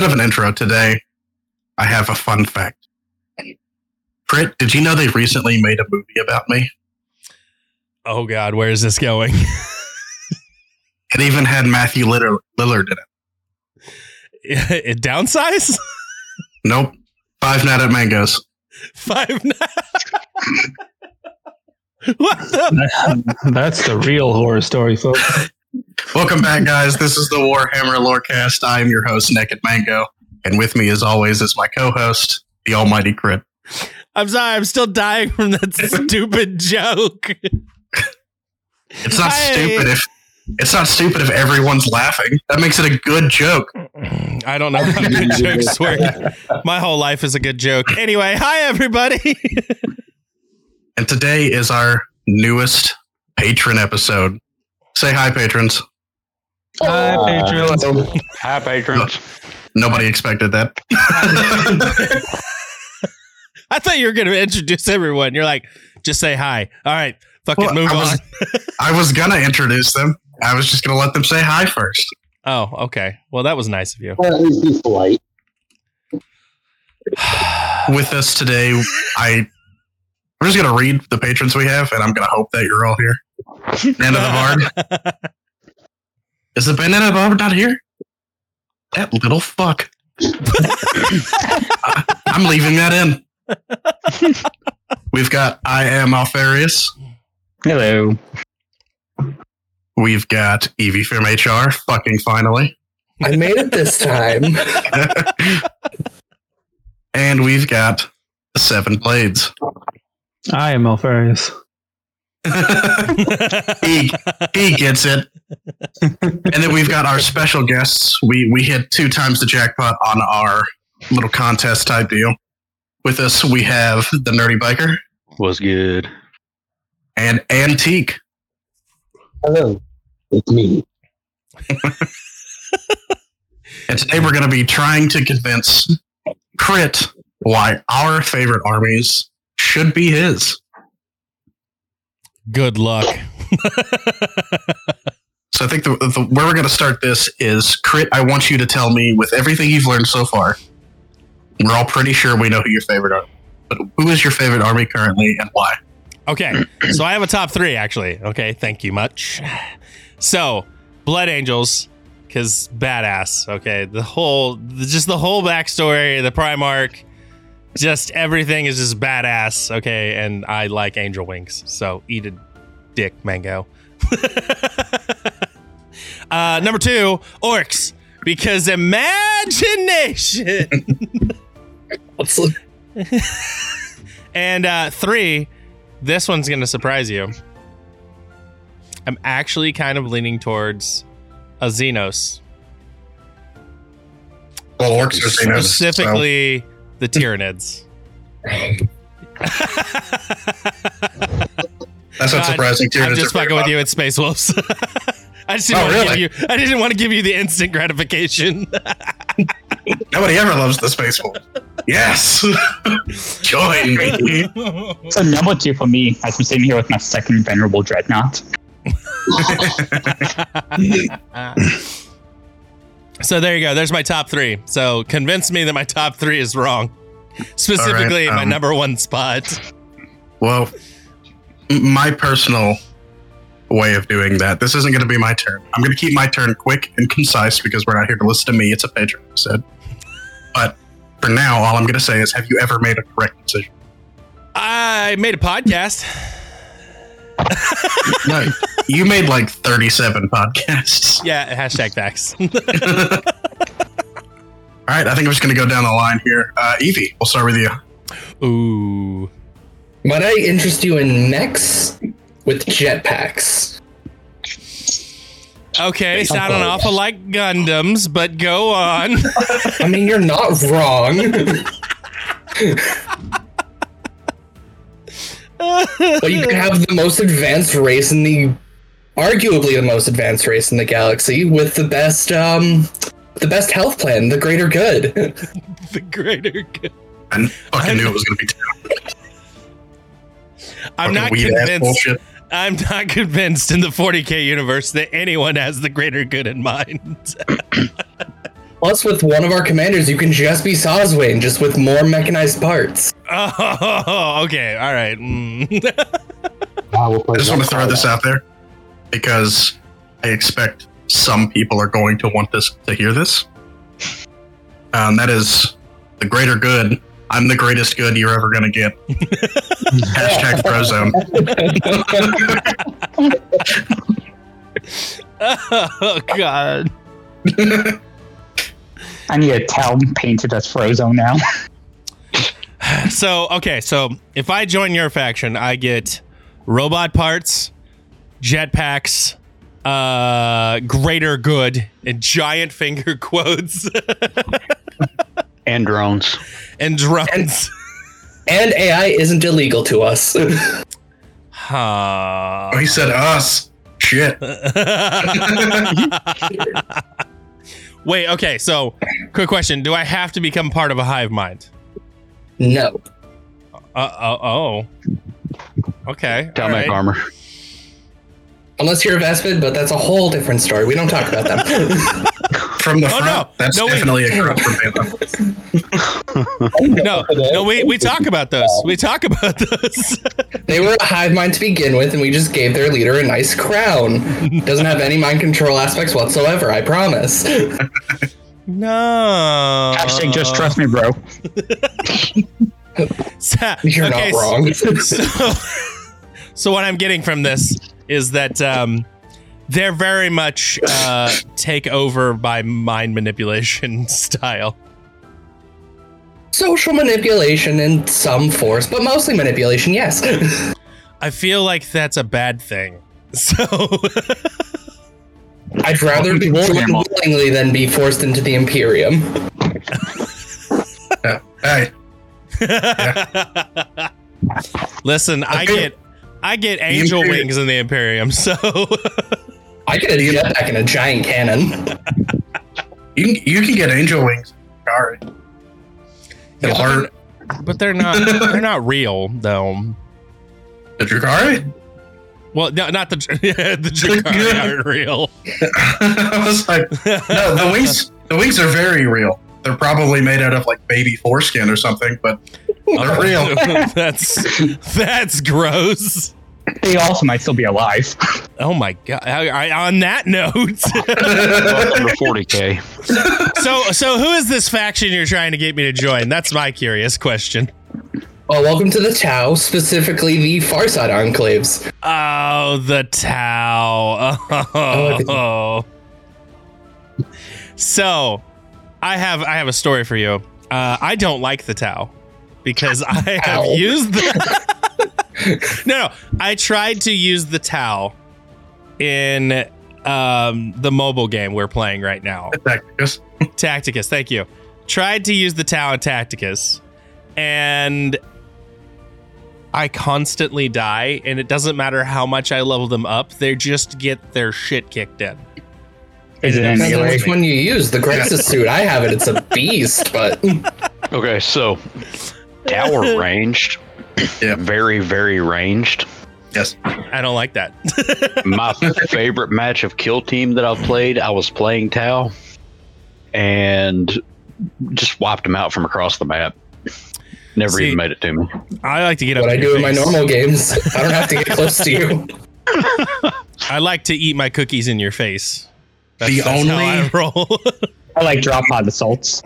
instead of an intro today, I have a fun fact. Crit, did you know they recently made a movie about me? Oh God, where is this going? It even had Matthew Lillard, Lillard in it. it downsize? Nope. Five Night at Mangoes. Five nine. what the? That's the real horror story, folks. Welcome back, guys. This is the Warhammer Lorecast. I am your host, Naked Mango. And with me, as always, is my co host, the Almighty Crit. I'm sorry, I'm still dying from that stupid joke. It's not stupid if. It's not stupid if everyone's laughing. That makes it a good joke. I don't know how good jokes work. My whole life is a good joke. Anyway, hi everybody. And today is our newest patron episode. Say hi, patrons. Hi, patrons. Hi, patrons. Nobody expected that. I thought you were going to introduce everyone. You're like, just say hi. All right, fucking Well, move I was- on. I was gonna introduce them. I was just gonna let them say hi first. Oh, okay. Well, that was nice of you. Well, at least he's polite. With us today, I I'm just gonna read the patrons we have, and I'm gonna hope that you're all here. End of the Bard. Is the Bandana of the Bard not here? That little fuck. I- I'm leaving that in. We've got I am Alpharius. Hello. We've got Evie from HR. Fucking finally. I made it this time. and we've got the Seven Blades. I am Alpharius. He, he gets it. And then we've got our special guests. We we hit two times the jackpot on our little contest type deal. With us, we have the Nerdy Biker Was good. and Antique. Hello. It's me. And today we're going to be trying to convince Crit why our favorite armies should be his. Good luck. So I think the, the, where we're going to start this is Crit. I want you to tell me with everything you've learned so far. We're all pretty sure we know who your favorite are, but who is your favorite army currently and why? Okay, so I have a top three actually. Okay, thank you much. So, Blood Angels, because badass. Okay, the whole, just the whole backstory, the Primarch, just everything is just badass. Okay, and I like Angel Wings, so eat a dick, mango. uh, number two, Orcs, because imagination. And uh, three, this one's going to surprise you. I'm actually kind of leaning towards a Xenos, Well, orcs are Xenos, specifically the Tyranids. That's not God, surprising. I'm just are very fucking with you. It's Space Wolves. I just oh, didn't Oh, want to give you. I didn't want to give you the instant gratification. Nobody ever loves the space Wolves. Yes, join me. So number two for me, as I'm sitting here with my second venerable dreadnought. So there you go. There's my top three. So convince me that my top three is wrong. Specifically, my um, number one spot. Well, my personal way of doing that. This isn't going to be my turn. I'm going to keep my turn quick and concise because we're not here to listen to me. It's a patron said. But for now, all I'm going to say is, have you ever made a correct decision? I made a podcast. No, you made like 37 podcasts. Yeah, hashtag facts. all right, I think I'm just going to go down the line here. Uh, Evie, we'll start with you. Ooh. might I interest you in mechs with jetpacks? Okay, sounding awful like Gundams, but go on. I mean, you're not wrong. but you could have the most advanced race in the, arguably the most advanced race in the galaxy with the best, um, the best health plan, the greater good. the greater good. I fucking knew it was going to be terrible. I'm not convinced. I'm not convinced in the 40k universe that anyone has the greater good in mind. Plus, with one of our commanders, you can just be Soswain, just with more mechanized parts. Oh, okay. All right. Mm. I will play I just want to throw this out there because I expect some people are going to want this to hear this. Um, that is the greater good. I'm the greatest good you're ever going to get. Hashtag Frozone. oh God. I need a town painted as Frozone now. So okay, so if I join your faction, I get robot parts, jetpacks, uh, greater good, and giant finger quotes and drones. and drones. And AI isn't illegal to us. Huh. Oh, he said us. Shit. Wait, okay, so quick question. Do I have to become part of a hive mind? no. Uh oh oh. Okay. Tell all right. armor. Unless you're a Vespid, but that's a whole different story. We don't talk about them. From the Oh, front, no. that's No, wait. definitely a corrupt from No, no, we, we talk about those. We talk about those. they were a hive mind to begin with, and we just gave their leader a nice crown. Doesn't have any mind control aspects whatsoever, I promise. no. Hashtag just trust me, bro. So- You're okay, not wrong. So, so what I'm getting from this is that um, they're very much uh, take over by mind manipulation style. Social manipulation in some force, but mostly manipulation, yes. I feel like that's a bad thing. So I'd rather be Welcome joined willingly than be forced into the Imperium. Hey, Listen, I get I get angel Imperium- wings in the Imperium, so I get a jetpack and a giant cannon. you can, you can get angel wings. Sorry. It'll hurt. but they're not they're not real though. The Drukhari? Well, no, not the the Drukhari aren't real. I was like, no, the wings the wings are very real. They're probably made out of like baby foreskin or something, but they're real. that's that's gross. They also might still be alive. Oh my god! I, I- on that note, Welcome to 40k. so so who is this faction you're trying to get me to join? That's my curious question. Oh, welcome to the Tau, specifically the Farsight Enclaves. Oh, the Tau. Oh. So, I have I have a story for you. Uh, I don't like the towel because I have Ow. used the. no, no, I tried to use the towel in um, the mobile game we're playing right now. Tacticus. Tacticus, thank you. Tried to use the towel in Tacticus, and I constantly die, and it doesn't matter how much I level them up, they just get their shit kicked in. Is it And in Depends on which one you use. The Grexus suit, I have it. It's a beast, but Okay, so tower ranged. Yeah. Very, very ranged. Yes. I don't like that. My favorite match of Kill Team that I've played, I was playing Tau and just wiped them out from across the map. Never See- even made it to me. I like to get up. what to I your do in my normal games, I don't have to get close to you. I like to eat my cookies in your face. That's, The that's how only- I roll. I like drop pod assaults.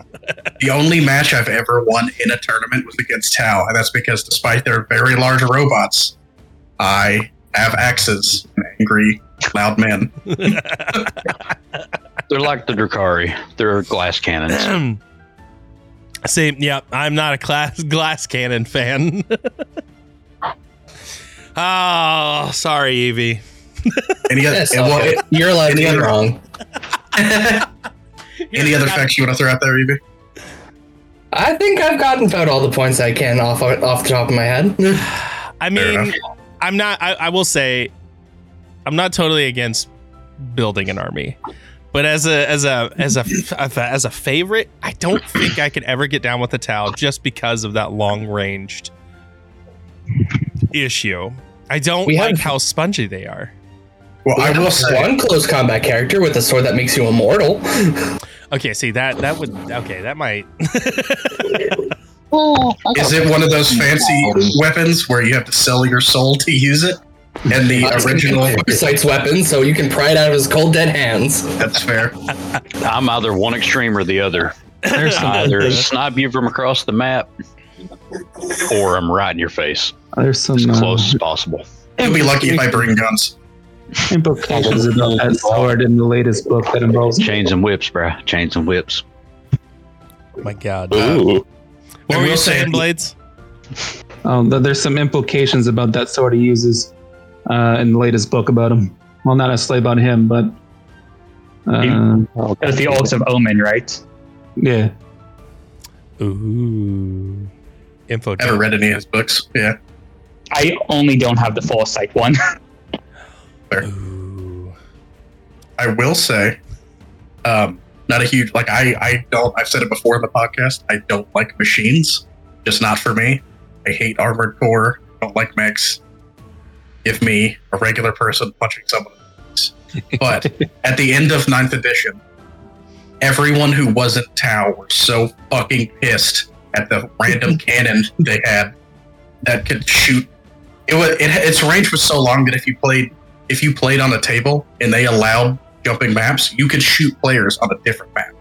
The only match I've ever won in a tournament was against Tau, and that's because despite their very large robots, I have axes and angry, loud men. They're like the Drukhari. They're glass cannons. See, yeah, I'm not a class glass cannon fan. oh, sorry, Evie. Any other, Yes, and what- okay. You're allowed to any be other- wrong. any other facts you want to throw out there, Evie? I think I've gotten about all the points I can off off the top of my head. I mean. I'm not. I, I will say, I'm not totally against building an army, but as a as a as a as a favorite, I don't think I could ever get down with the Tau just because of that long ranged issue. I don't We like have- how spongy they are. Well, I will say, one close combat character with a sword that makes you immortal. Okay, see that that would okay that might. Is it one of those fancy weapons where you have to sell your soul to use it? And the original, Sight's weapon, so you can pry it out of his cold dead hands. that's fair. I'm either one extreme or the other. There's some, Either snipe you from across the map, or I'm right in your face there's some as uh, close as possible. You'll be lucky if I bring guns. Implications about that sword in the latest book that involves Chains and whips, bruh. Chains and whips. My God. Ooh. what I were you saying, Blades? Um, th- there's some implications about that sword he uses uh, in the latest book about him. Well, not necessarily about him, but uh, That's the Oaths of Omen, right? yeah. Ooh. Info. Never read any of his books. Yeah. I only don't have the Farsight one. Ooh. I will say, um, not a huge like I I don't I've said it before in the podcast. I don't like machines, just not for me. I hate armored core. Don't like mechs. Give me a regular person punching someone. in the face. But at the end of ninth edition, everyone who wasn't Tau were so fucking pissed at the random cannon they had that could shoot. It was it, its range was so long that if you played if you played on a table and they allowed jumping maps, you could shoot players on a different map.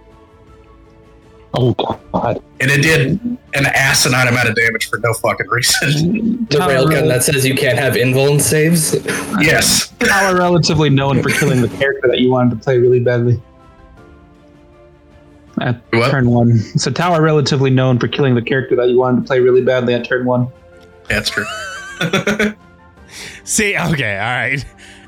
Oh god. And it did an asinine amount of damage for no fucking reason. The railgun that says you can't have invuln saves. yes. Tower relatively known for killing the character that you wanted to play really badly. At What? turn one. So Tower relatively known for killing the character that you wanted to play really badly at turn one. That's true. See, okay, all right.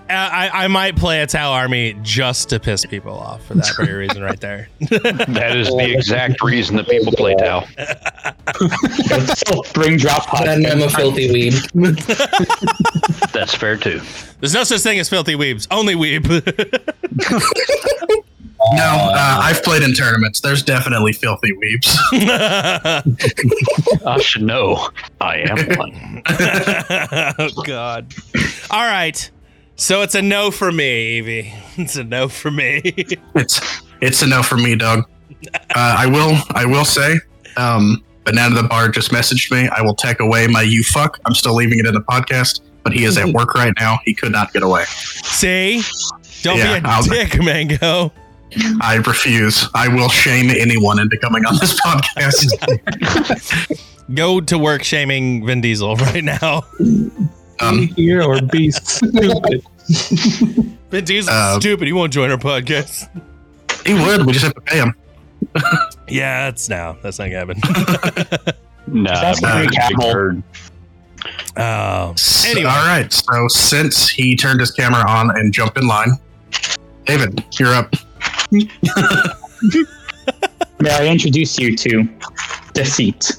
Uh, I, I might play a Tau army just to piss people off for that very reason right there. That is the exact reason that people play Tau. so bring drop pods. And I'm a filthy weeb. That's fair too. There's no such thing as filthy weebs, only weeb. No, uh, I've played in tournaments. There's definitely filthy weeps. I should know. I am one. oh God. All right. So it's a no for me, Evie. It's a no for me. it's it's a no for me, dog. Uh, I will I will say, um, Banana the Bar just messaged me. I will take away my you fuck. I'm still leaving it in the podcast, but he is at work right now. He could not get away. See? Don't Yeah, be a I'll- dick, Mango. I refuse. I will shame anyone into coming on this podcast. Go to work shaming Vin Diesel right now. Um, Be here or be stupid. Vin Diesel's Uh, stupid. He won't join our podcast. he would. We just have to pay him. Yeah, that's now. That's not gonna happen. Nah, That's but pretty big capital. bird. Oh. So- Anyway. all right. So since he turned his camera on and jumped in line, David, you're up. May I introduce you to Deceit?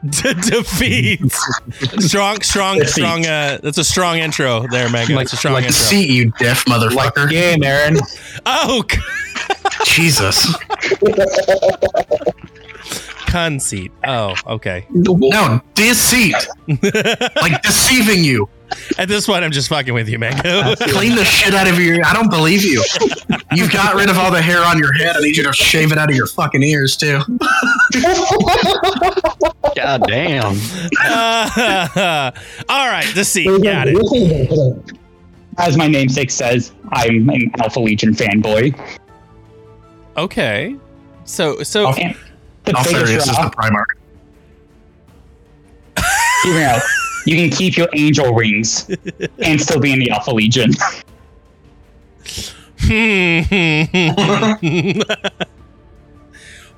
De- defeat. strong, strong, Defeat. strong. Uh, that's a strong intro there, Mango. Like- That's a strong Like, intro. see you, deaf motherfucker. Game, Aaron. oh, Jesus. conceit. Oh, okay. No, deceit. like deceiving you. At this point, I'm just fucking with you, Mango. Clean the shit out of your. I don't believe you. You've got rid of all the hair on your head. I need you to shave it out of your fucking ears too. God damn. Uh, all right, deceit. Got it. As my namesake says, I'm an Alpha Legion fanboy. Okay. So, so And the Alpharius biggest is the Primarch. hear me out. You can keep your angel rings and still be in the Alpha Legion. Hmm.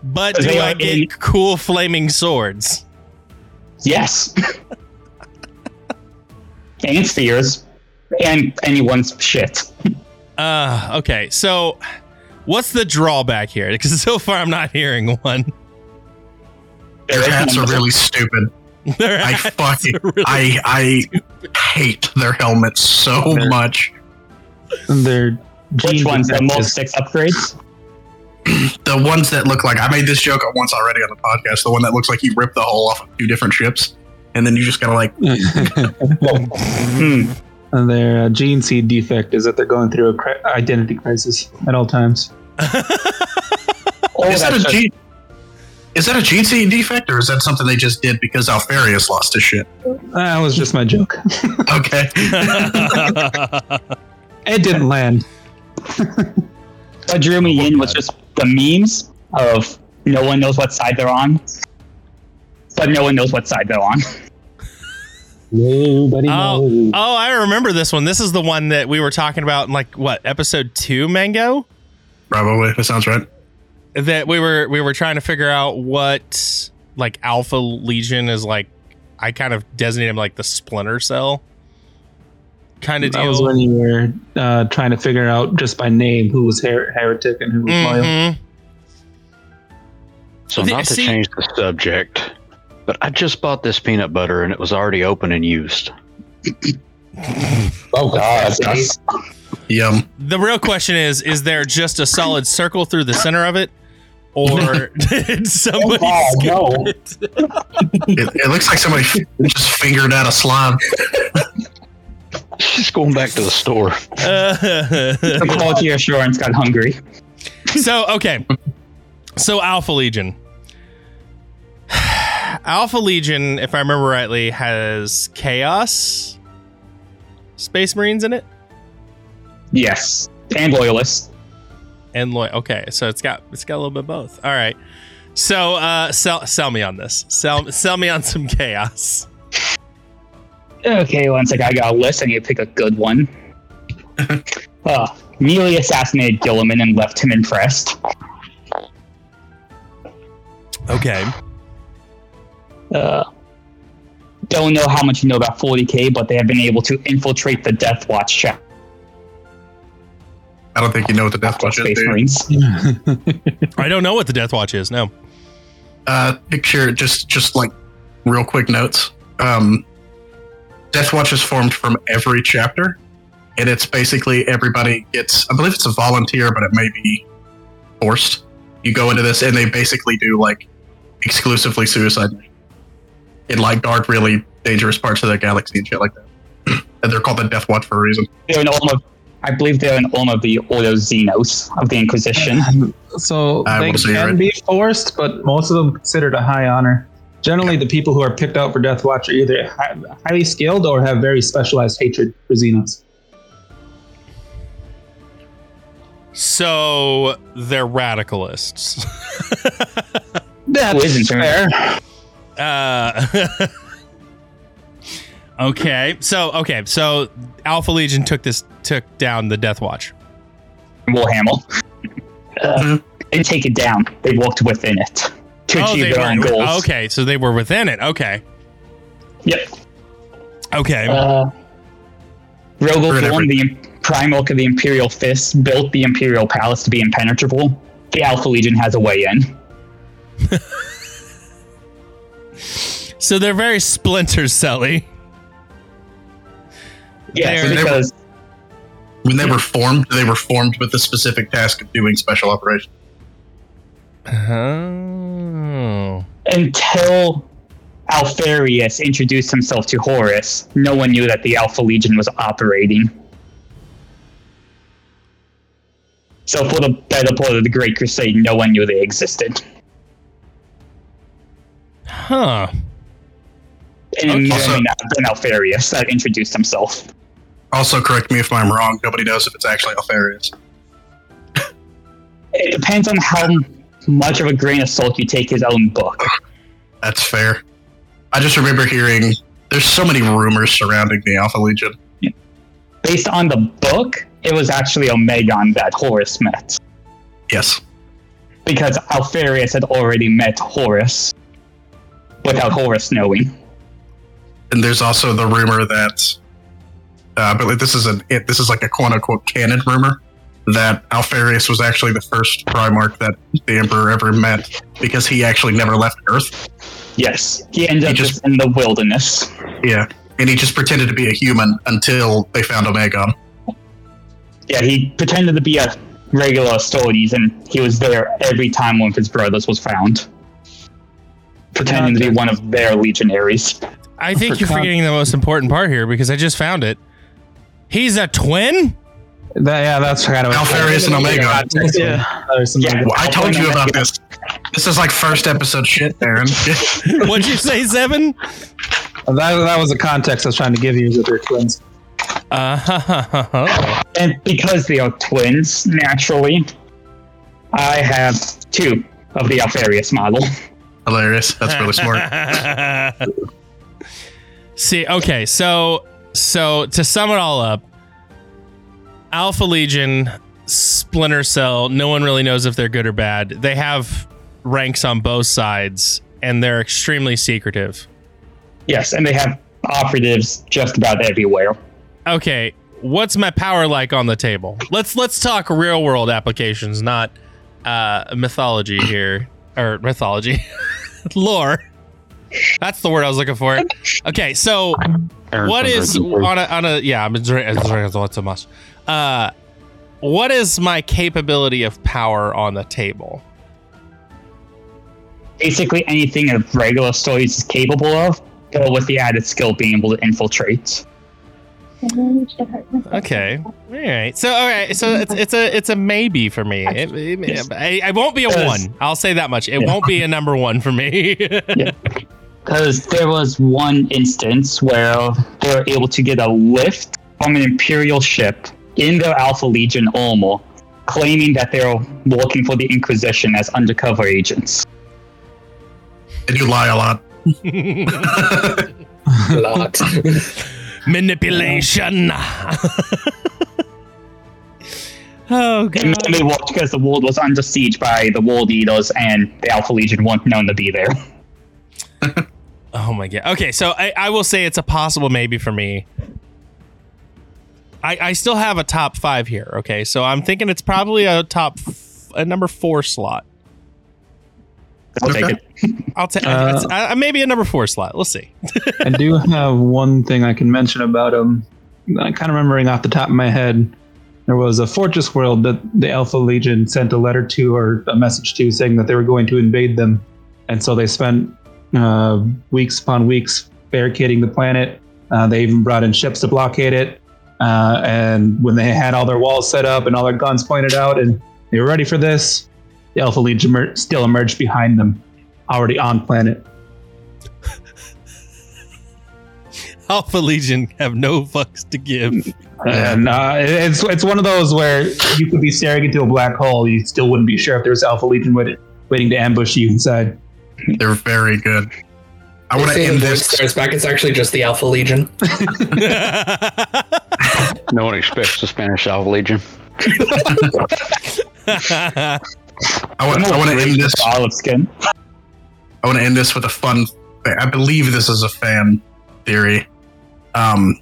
but do I get in- cool flaming swords? Yes. and spheres. And anyone's shit. Uh, okay. So, what's the drawback here? Because so far, I'm not hearing one. Their hats are really stupid. Their I fucking really I I hate their helmets so much. And their Which jeans one's the effect most is- six upgrades? The ones that look like I made this joke once already on the podcast. The one that looks like you ripped the hole off of two different ships, and then you just gotta like and their uh, gene seed defect is that they're going through a cri- identity crisis at all times. Oh, is that a that's just- G? Is that a GC defect or is that something they just did because Alpharius lost his shit? That was just my joke. Okay. It didn't land. what drew me in was just the memes of no one knows what side they're on, but no one knows what side they're on. Nobody Oh, knows. oh, I remember this one. This is the one that we were talking about in like what episode two, Mango. Probably. That sounds right. That we were we were trying to figure out what like Alpha Legion is like. I kind of designated him like the Splinter Cell kind of That was when you were uh, trying to figure out just by name who was her- heretic and who was loyal. Mhm. So The- not to see- change the subject, but I just bought this peanut butter and it was already open and used. Oh God. Yum. The real question is: Is there just a solid circle through the center of it, or did somebody Oh, skip no. it? It, it looks like somebody just fingered out a slime. She's going back to the store. Uh, the quality assurance got hungry. so okay so alpha legion alpha legion if i remember rightly has chaos space marines in it Yes, and loyalists. And loy okay so it's got it's got a little bit of both all right so uh sell sell me on this sell sell me on some chaos Okay, one sec. I got a list. I need to pick a good one. uh, Neely assassinated Guilliman and left him impressed. okay Uh, don't know how much you know about 40k, but they have been able to infiltrate the Death Watch chapter I don't think you know what the Death Watch is. Space do you? Marines. i don't know what the death watch is no Uh, picture just just like real quick notes. Um, Death Watch is formed from every chapter, and it's basically everybody gets. I believe it's a volunteer, but it may be forced. You go into this, and they basically do like exclusively suicide missions in like dark, really dangerous parts of the galaxy and shit like that. and they're called the Death Watch for a reason. They're an alma, I believe they're an alma of the Ordo Xenos of the Inquisition. So I they will say you're can right. be forced, but most of them considered a high honor. Generally, the people who are picked out for Death Watch are either hi- highly skilled or have very specialized hatred for Xenos. so they're radicalists That's isn't fair. Uh, okay, so okay, so Alpha Legion took this took down the Death Watch. Warhammer. Uh, Mhm. They take it down. They walked within it to Oh, achieve they their own were goals. okay, so they were within it. Okay, Yep. okay, Uh, Rogal Heard Thorn, the Primarch of the Imperial Fist, built the Imperial Palace to be impenetrable. The Alpha Legion has a way in. so they're very Splinter Celly. Yes, They're- because When they were formed, they were formed with the specific task of doing special operations. Oh, until Alpharius introduced himself to Horus, no one knew that the Alpha Legion was operating. So for the better part of the Great Crusade, no one knew they existed. huh? And it may or Also- may not have been Alpharius that introduced himself. Also, correct me if I'm wrong. Nobody knows if it's actually Alpharius. It depends on how much of a grain of salt you take his own book. That's fair. I just remember hearing there's so many rumors surrounding the Alpha Legion. Based on the book, it was actually Omegon that Horus met. Yes. Because Alpharius had already met Horus without Horus knowing. And there's also the rumor that, uh, but this is a it, this is like a quote unquote canon rumor that Alpharius was actually the first Primarch that the Emperor ever met because he actually never left Earth. Yes, he ended He up just- just in the wilderness. Yeah, and he just pretended to be a human until they found Omegon. Yeah, he pretended to be a regular Astartes, and he was there every time one of his brothers was found, pretending to be one of their legionaries. I think For you're con- forgetting the most important part here because I just found it. He's a twin. That, yeah, that's kind of Alpharius and Omegon. Yeah, Yeah. Well, I told you about this. This is like first episode shit, Aaron. What'd you say, Seven? that, that was the context I was trying to give you is that they're twins. Uh-huh. And because they are twins, naturally, I have two of the Alpharius model. Hilarious. That's really smart. See, okay, so so to sum it all up, Alpha Legion, Splinter Cell, no one really knows if they're good or bad. They have ranks on both sides and they're extremely secretive. Yes, and they have operatives just about everywhere. Okay, what's my power like on the table? Let's let's talk real world applications, not uh mythology here or mythology. Lore. That's the word I was looking for. Okay, so Aaron's what been is drinking too. on a on a yeah i'm drinking what's so much uh what is my capability of power on the table Basically, anything a regular Astartes is capable of, but with the added skill being able to infiltrate. okay all right so all right so it's it's a it's a maybe for me it, it- I, I won't be a one i'll say that much it Yeah. won't be a number one for me Because there was one instance where they were able to get a lift from an Imperial ship in their Alpha Legion armor, claiming that they were working for the Inquisition as undercover agents. And you lie a lot. A lot. manipulation oh And god they worked because the world was under siege by the World Eaters, and the Alpha Legion weren't known to be there. Oh my god. Okay, so I, I will say it's a possible maybe for me. I, I still have a top five here. Okay, so I'm thinking it's probably a top f- a number four slot. I'll Okay. take it. I'll take Uh, uh, maybe a number four slot. Let's see. I do have one thing I can mention about them. I'm kind of remembering off the top of my head. There was a fortress world that the Alpha Legion sent a letter to or a message to saying that they were going to invade them. And so they spent uh, weeks upon weeks barricading the planet. Uh, they even brought in ships to blockade it. Uh, and when they had all their walls set up and all their guns pointed out and they were ready for this, the Alpha Legion emer- still emerged behind them, already on planet. Alpha Legion have no fucks to give. And uh, it's it's one of those where you could be staring into a black hole, you still wouldn't be sure if there's Alpha Legion waiting, waiting to ambush you inside. They're very good. I They want to say the end this. starts back. It's actually just the Alpha Legion. No one expects the Spanish Alpha Legion. I want, I want to end this. Olive skin. I want to end this with a fun. I believe this is a fan theory. Um,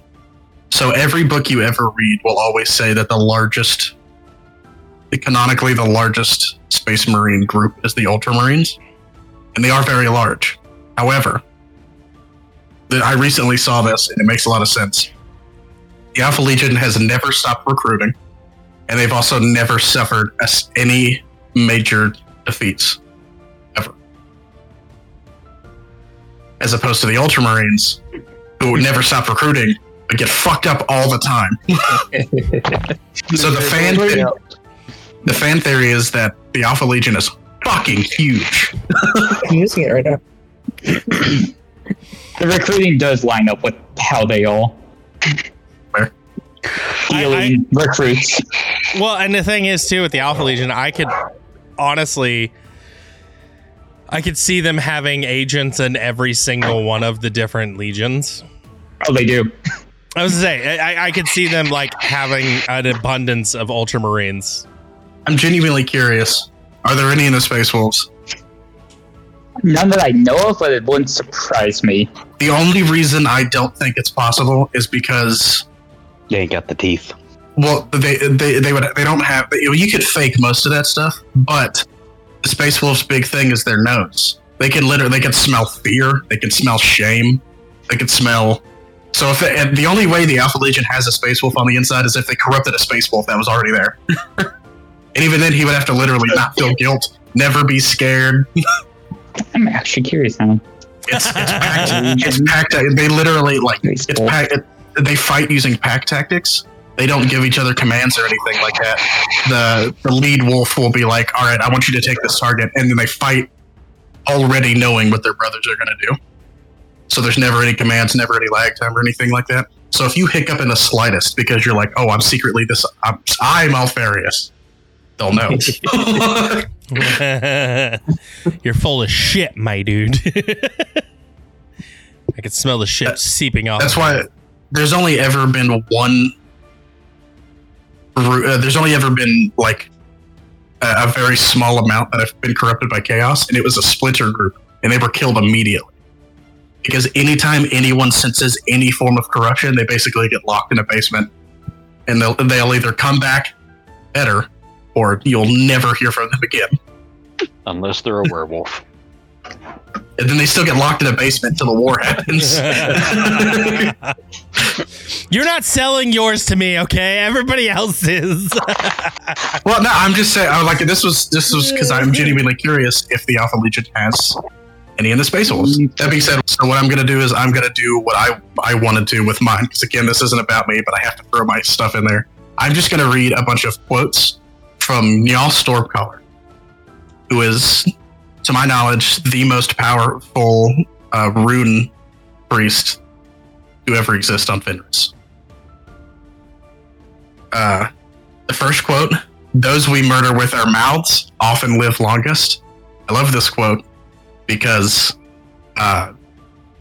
so every book you ever read will always say that the largest, canonically the largest Space Marine group is the Ultramarines, and they are very large. However, the, I recently saw this, and it makes a lot of sense. The Alpha Legion has never stopped recruiting, and they've also never suffered any major defeats ever. as opposed to the Ultramarines, who would never stop recruiting but get fucked up all the time. so the fan the fan theory is that the Alpha Legion is fucking huge. I'm using it right now. The recruiting does line up with how they all Where? healing recruits. well, and the thing is too with the Alpha Legion, I could honestly I could see them having agents in every single one of the different legions. Oh, they do. I was to say, I, I could see them like having an abundance of Ultramarines. I'm genuinely curious. Are there any in the Space Wolves? None that I know of, but it wouldn't surprise me. The only reason I don't think it's possible is because They ain't got the teeth. well they they they would they don't have you, know, you could fake most of that stuff, but the Space Wolves' big thing is their nose. They can literally they can smell fear, they can smell shame, they can smell. So if and the only way the Alpha Legion has a Space Wolf on the inside is if they corrupted a Space Wolf that was already there. and even then, he would have to literally not feel guilt, never be scared. I'm actually curious now. It's it's packed. it's packed. They literally like it's packed. It, they fight using pack tactics. they don't give each other commands or anything like that. The the lead wolf will be like, "All right, I want you to take this target," and then they fight already knowing what their brothers are going to do. So there's never any commands, never any lag time or anything like that. So if you hiccup in the slightest because you're like, "Oh, I'm secretly this, I'm, I'm Alpharius," they'll know. You're full of shit, my dude. I can smell the shit That- seeping off. That's why there's only ever been one. ru- Uh, there's only ever been like a, a very small amount that have been corrupted by chaos, and it was a splinter group, and they were killed immediately. Because anytime anyone senses any form of corruption, they basically get locked in a basement, and they'll they'll either come back better, or you'll never hear from them again. Unless they're a werewolf. And then they still get locked in a basement until the war happens. You're not selling yours to me, okay? Everybody else is. Well, no, I'm just saying. I'm like this was this was because I'm genuinely curious if the Alpha Legion has any in the Space Wolves. That being said, so what I'm gonna do is I'm gonna do what I I wanted to with mine because again, this isn't about me, but I have to throw my stuff in there. I'm just gonna read a bunch of quotes from Njal Stormcaller, who is, to my knowledge, the most powerful uh, rune priest to ever exist on Fenris. Uh, the first quote those we murder with our mouths often live longest. I love this quote because uh,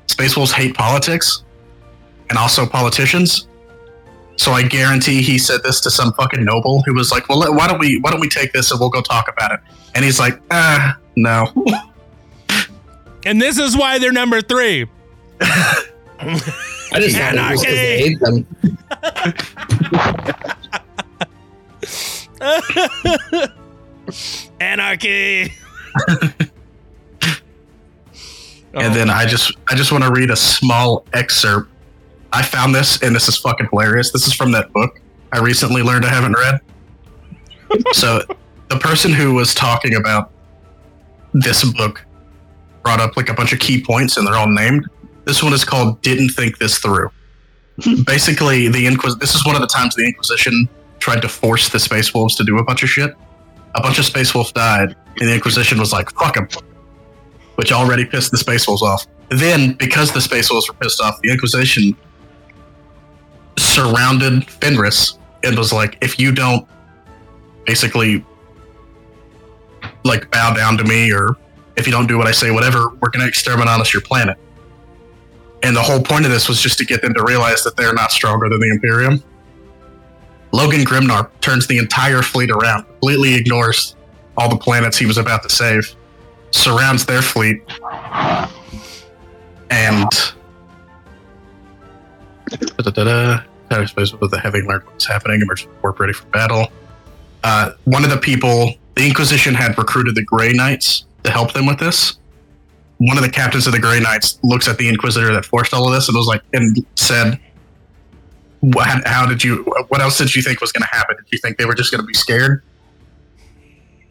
Space Wolves hate politics and also politicians. So I guarantee he said this to some fucking noble who was like, "Well, why don't we why don't we take this and we'll go talk about it?" And he's like, "Ah, no." and this is why they're number three. I just thought it was 'cause Anarchy! they hate them. Anarchy. And then I just I just want to read a small excerpt. I found this and this is fucking hilarious. This is from that book I recently learned I haven't read. so the person who was talking about this book brought up like a bunch of key points and they're all named. This one is called Didn't Think This Through. Basically, the Inquis- this is one of the times the Inquisition tried to force the Space Wolves to do a bunch of shit. A bunch of Space Wolves died, and the Inquisition was like, fuck them which already pissed the Space Wolves off. Then, because the Space Wolves were pissed off, the Inquisition surrounded Fenris and was like, if you don't basically like bow down to me or if you don't do what I say, whatever, we're gonna exterminate your planet. And the whole point of this was just to get them to realize that they're not stronger than the Imperium. Logan Grimnar turns the entire fleet around, completely ignores all the planets he was about to save, surrounds their fleet, and da-da-da-da, I suppose with the having learned what's happening, emerged warp ready for battle. Uh, one of the people, the Inquisition had recruited the Grey Knights to help them with this. One of the captains of the Grey Knights looks at the Inquisitor that forced all of this and was like, and said, "What- "How did you? What else did you think was going to happen? Did you think they were just going to be scared?"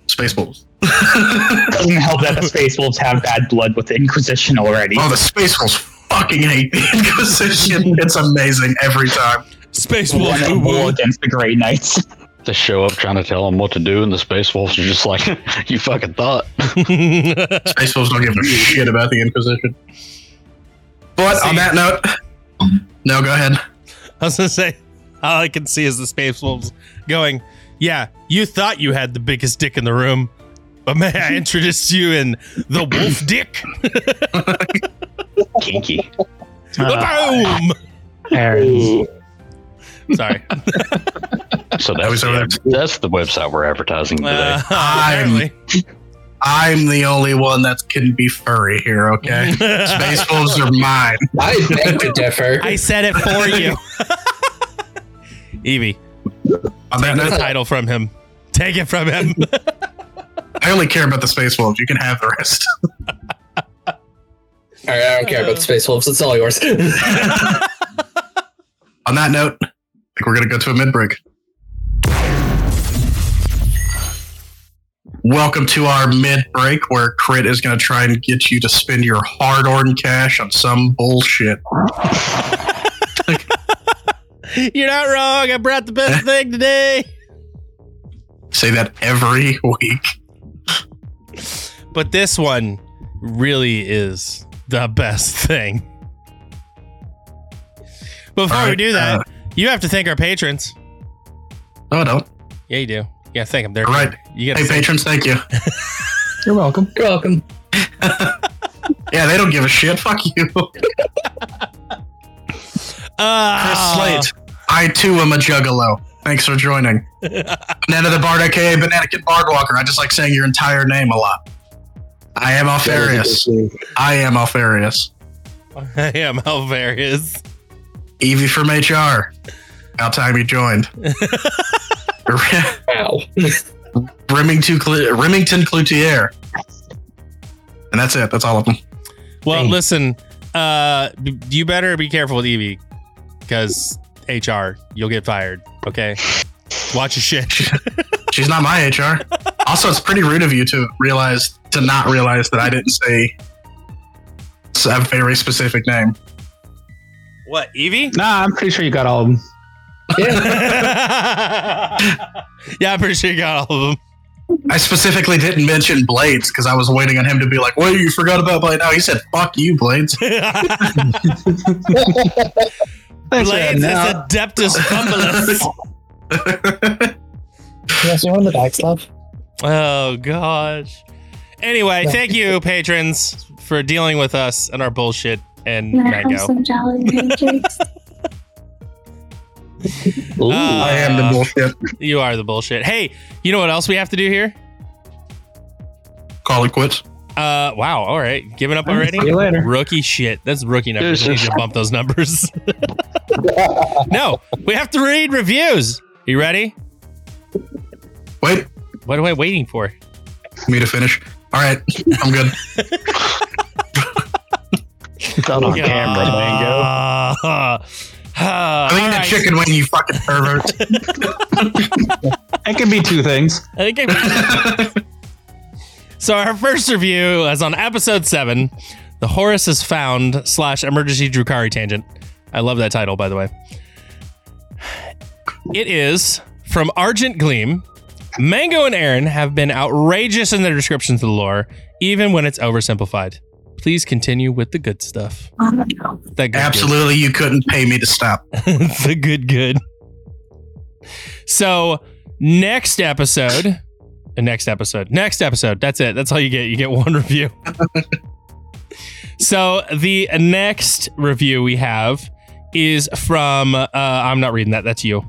Space Wolves. Doesn't help that the Space Wolves have bad blood with the Inquisition already. Oh, the Space Wolves fucking hate the Inquisition. it's amazing every time. Space Wolf. One at war against the Grey Knights. They show up trying to tell them what to do, and the Space Wolves are just like, you fucking thought. Space Wolves don't give a shit about the Inquisition. But on that note, no, go ahead. I was gonna say, all I can see is the Space Wolves going, Yeah, you thought you had the biggest dick in the room, but may I introduce you in the wolf dick? Kinky. Boom! Aaron. Sorry. So I was that's, the, that's the website we're advertising today. Uh, I'm- I'm the only one that can be furry here, okay? Space Wolves are mine. I beg to differ. I said it for you. Evie, On that take the title from him. Take it from him. I only care about the Space Wolves. You can have the rest. All right, I don't care about the Space Wolves. It's all yours. On that note, I think we're going to go to a mid break. Welcome to our mid break where Crit is going to try and get you to spend your hard earned cash on some bullshit. You're not wrong. I brought the best eh? thing today. Say that every week. But this one really is the best thing. Before we do that, uh, you have to thank our patrons. No, I don't. Yeah, you do. Yeah, thank them. They're All right. You got Hey, patrons, thank you. You're welcome. You're welcome. Yeah, they don't give a shit. Fuck you. Uh, Chris Slate. I too am a juggalo. Thanks for joining. Banana the Bard, aka Bananakin Bardwalker. I just like saying your entire name a lot. I am Alpharius. I am Alpharius. I am Alpharius. Evie from HR. About time you joined. Wow. Remington, Cl- Remington Cloutier. And that's it. That's all of them. Well, Dang. listen, uh, b- you better be careful with Evie because HR, you'll get fired. Okay, watch your shit. She's not my HR. Also, it's pretty rude of you to realize to not realize that I didn't say a very specific name. what, Evie? Nah, I'm pretty sure you got all of them. yeah, I'm pretty sure you got all of them. I specifically didn't mention Blades because I was waiting on him to be like, "Wait, you forgot about Blade?" No, he said, "Fuck you, Blades." Blades is adding. Adeptus Fumbulus. Yes, you want the back stuff? Oh gosh. Anyway, thank you, patrons, for dealing with us and our bullshit and Can I have mango. some jolly pancakes? Ooh. Uh, I am the bullshit. You are the bullshit. Hey, you know what else we have to do here? Call it quits. Uh, wow. All right, giving up already. See you later. Rookie shit. That's rookie numbers. We need to bump those numbers. no, we have to read reviews. You ready? Wait, What am I waiting for? me to finish. All right, I'm good. It's not on camera, Mango. Uh, I think all the chicken wing, you fucking pervert. It can be two things. I think I- so our first review is on episode seven, the Horus is found slash emergency Drukhari tangent. I love that title, by the way. It is from Argent Gleam. Mango and Aaron have been outrageous in their descriptions of the lore, even when it's oversimplified. Please continue with the good stuff. Good, Absolutely, you couldn't pay me to stop. The good, good. So next episode, next episode, next episode. That's it. That's all you get. You get one review. so the next review we have is from. Uh, I'm not reading that. That's you.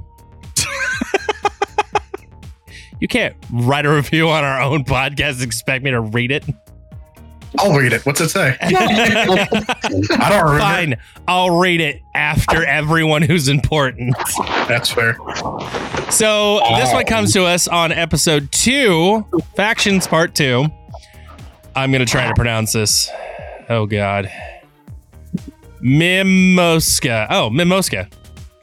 You can't write a review on our own podcast and expect me to read it. I'll read it. What's it say? I don't remember. Fine, I'll read it after everyone who's important. That's fair. So this one comes to us on episode two, factions part two. I'm gonna try to pronounce this. Oh God, Mimoska. Oh, Mimoska.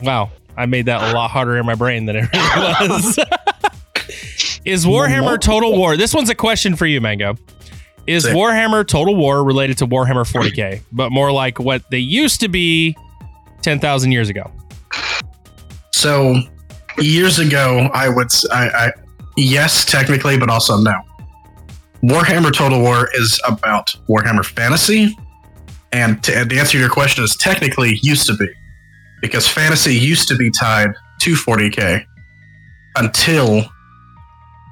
Wow, I made that a lot harder in my brain than it really was. Is Warhammer Total War? This one's a question for you, Mango. Is Sick. Warhammer Total War related to Warhammer 40k, but more like what they used to be 10,000 years ago? So years ago, I would I, I yes, technically, but also no. Warhammer Total War is about Warhammer Fantasy, and to, the answer to your question is technically used to be, because fantasy used to be tied to 40k until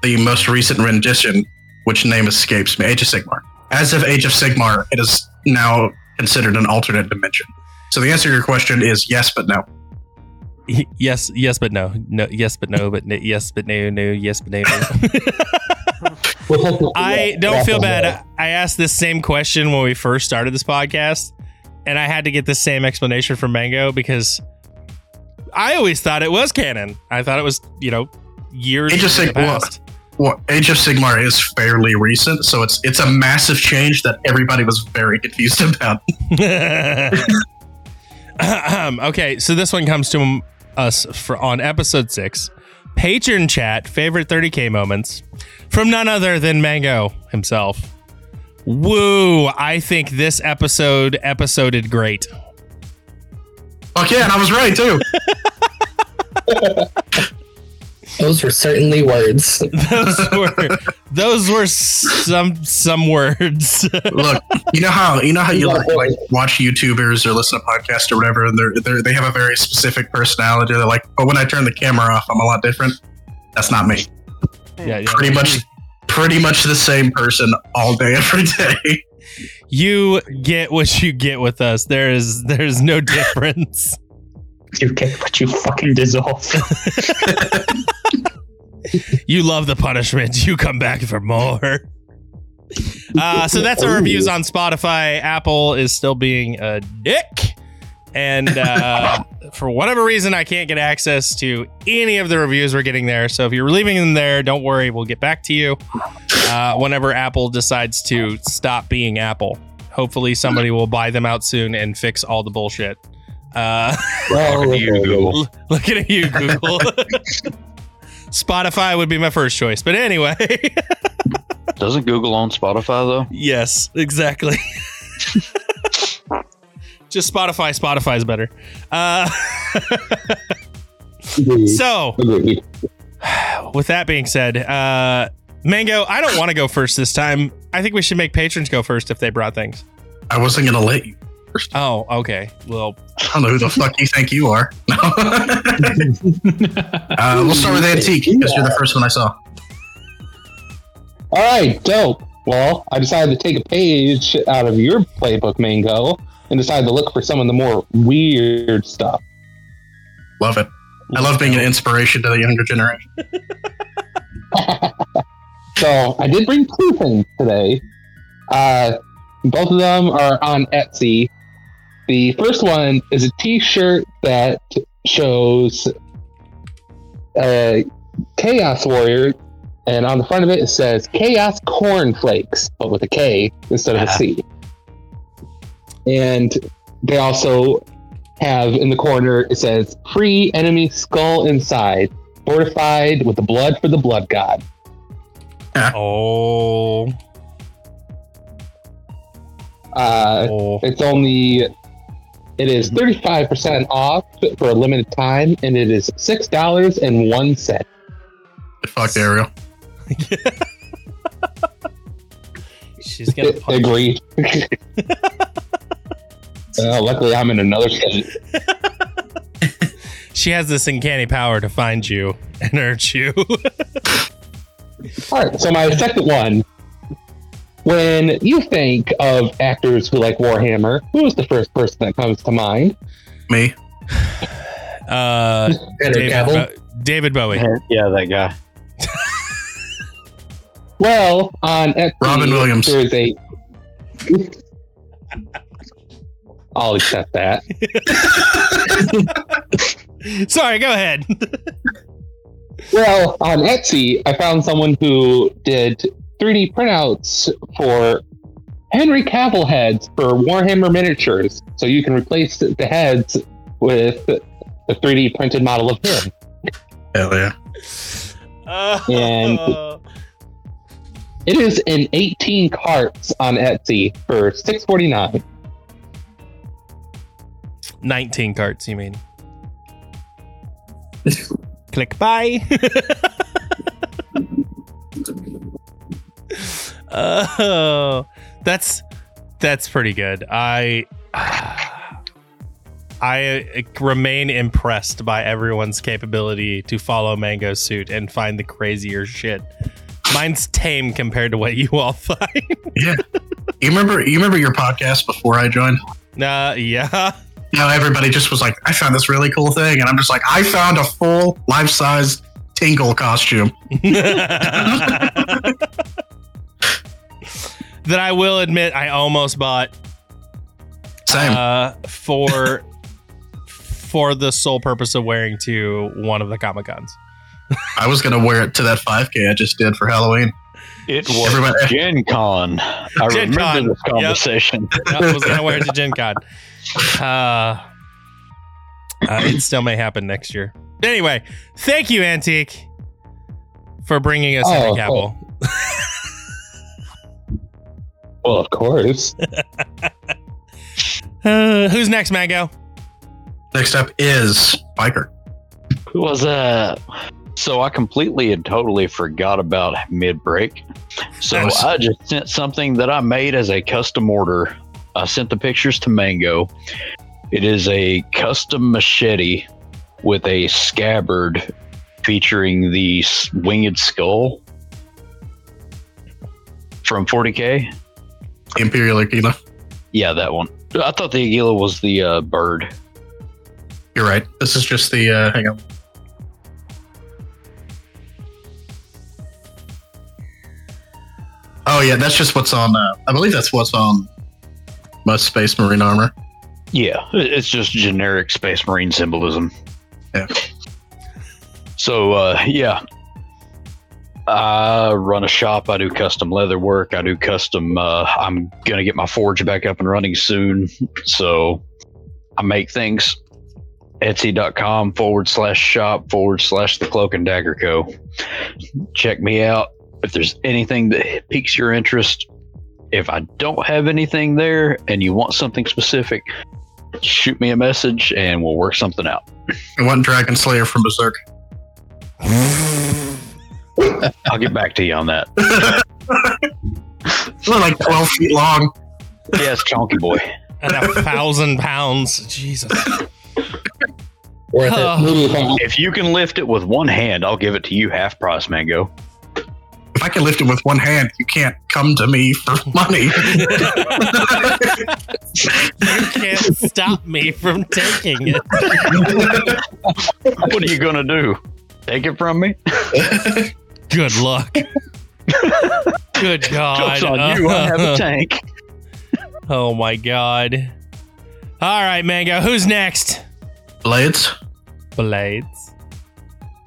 the most recent rendition, which name escapes me, Age of Sigmar. As of Age of Sigmar, it is now considered an alternate dimension. So the answer to your question is yes, but no. Yes, yes, but no. No, yes, but no, but no, yes, but no, no, yes, but no. no. I don't feel bad. I asked this same question when we first started this podcast, and I had to get the same explanation from Mango because I always thought it was canon. I thought it was, you know, years Age of in the Sig- well, Age of Sigmar is fairly recent, so it's it's a massive change that everybody was very confused about. Okay, so this one comes to us for on episode six. Patron chat favorite 30k moments from none other than Mango himself. Woo! I think this episode episoded great. Fuck yeah, and I was right too. Those were certainly words. those were those were some some words. Look, you know how you know how you like, like watch YouTubers or listen to podcasts or whatever, and they're, they're they have a very specific personality. They're like, but when I turn the camera off, I'm a lot different. That's not me. yeah, yeah. Pretty much, pretty much the same person all day, every day. You get what you get with us. There is there's no difference. You get what you fucking deserve. You love the punishment. You come back for more. Uh, so that's our reviews on Spotify. Apple is still being a dick. And uh, for whatever reason, I can't get access to any of the reviews we're getting there. So if you're leaving them there, don't worry. We'll get back to you uh, whenever Apple decides to stop being Apple. Hopefully, somebody will buy them out soon and fix all the bullshit. Uh, Well, You Google. L- Looking at you, Google. Spotify would be my first choice, but anyway, Doesn't Google own Spotify though? yes, exactly. Just Spotify. Spotify's better. Uh, so, with that being said, uh, Mango, I don't want to go first this time. I think we should make patrons go first if they brought things. I wasn't gonna let you. Oh, okay. Well, I don't know who the fuck you think you are. No. uh, we'll start with Antique because you're the first one I saw. All right, dope. Well, I decided to take a page out of your playbook, Mango, and decided to look for some of the more weird stuff. Love it. I love being an inspiration to the younger generation. So I did bring two things today. Uh, both of them are on Etsy. The first one is a T-shirt that shows a Chaos Warrior, and on the front of it it says Chaos Cornflakes, but with a K instead of a C. Ah. And they also have in the corner it says "Free Enemy Skull Inside, fortified with the blood for the Blood God." Ah. oh, Uh, oh. It's only it is thirty five percent off for a limited time, and it is six dollars and one cent. Fuck Ariel. She's gonna punch Agreed. uh, luckily, I'm in another state. She has this uncanny power to find you and hurt you. All right, so my second one. When you think of actors who like Warhammer, who is the first person that comes to mind? Me. uh, David, Bo- David Bowie. Yeah, that guy. Well, on Etsy, Robin Williams. There's a. I'll accept that. Sorry, go ahead. Well, on Etsy, I found someone who did 3D printouts for Henry Cavill heads for Warhammer miniatures, so you can replace the heads with the 3D printed model of him. Hell yeah. Oh. And- It is in 18 carts on Etsy for 6.49. 19 carts, you mean? Click buy. oh, that's that's pretty good. I I uh, remain impressed by everyone's capability to follow Mango's suit and find the crazier shit. Mine's tame compared to what you all find. Yeah. You remember you remember your podcast before I joined? Nah, yeah. Now everybody just was like, I found this really cool thing. And I'm just like, I found a full life size Tingle costume. that I will admit I almost bought Same. uh, for for the sole purpose of wearing to one of the Comic Cons. I was gonna wear it to that 5K I just did for Halloween. It was Everybody- Gen Con. I Gen remember Con. this Yep. conversation. I was gonna wear it to Gen Con. Uh, uh, it still may happen next year. Anyway, thank you, Antique, for bringing us Henry Oh, Cavill. Well, of course. Uh, who's next, Mango? Next up is Biker. Who was that? so I completely and totally forgot about mid break. So Nice. I just sent something that I made as a custom order. I sent the pictures to Mango. It is a custom machete with a scabbard featuring the winged skull from 40k. Imperial Aquila. Yeah, that one. I thought the Aquila was the uh, bird. You're right. This is just the. Uh, hang on. Oh yeah, that's just what's on. Uh, I believe that's what's on most Space Marine armor. Yeah, it's just generic Space Marine symbolism. Yeah. So, uh, yeah. I run a shop. I do custom leather work. I do custom. Uh, I'm going to get my forge back up and running soon. So, I make things. Etsy.com forward slash shop forward slash the cloak and dagger co. Check me out. If there's anything that piques your interest, if I don't have anything there and you want something specific, shoot me a message and we'll work something out. I want Dragon Slayer from Berserk. I'll get back to you on that. They're like 12 feet long. Yes, chonky boy. And a thousand pounds. Jesus. Worth it. Maybe if I- If you can lift it with one hand, I'll give it to you half price, Mango. If I can lift it with one hand, you can't come to me for money. You can't stop me from taking it. What are you gonna do? Take it from me? Good luck. Good God. Joke's on you. I have a tank. oh my God. All right, Mango. Who's next? Blades. Blades.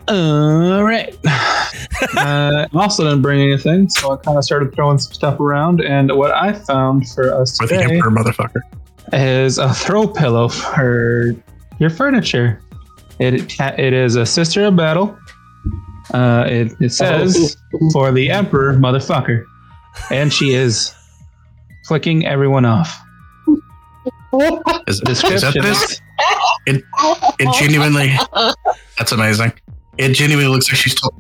All right. uh, I also didn't bring anything, so I kind of started throwing some stuff around. And what I found for us With the today Emperor motherfucker. is a throw pillow for your furniture. It it is a sister of battle. Uh, it, it says for the emperor motherfucker, and she is flicking everyone off. Is, is that this? It, it genuinely. That's amazing. It genuinely looks like she's. To,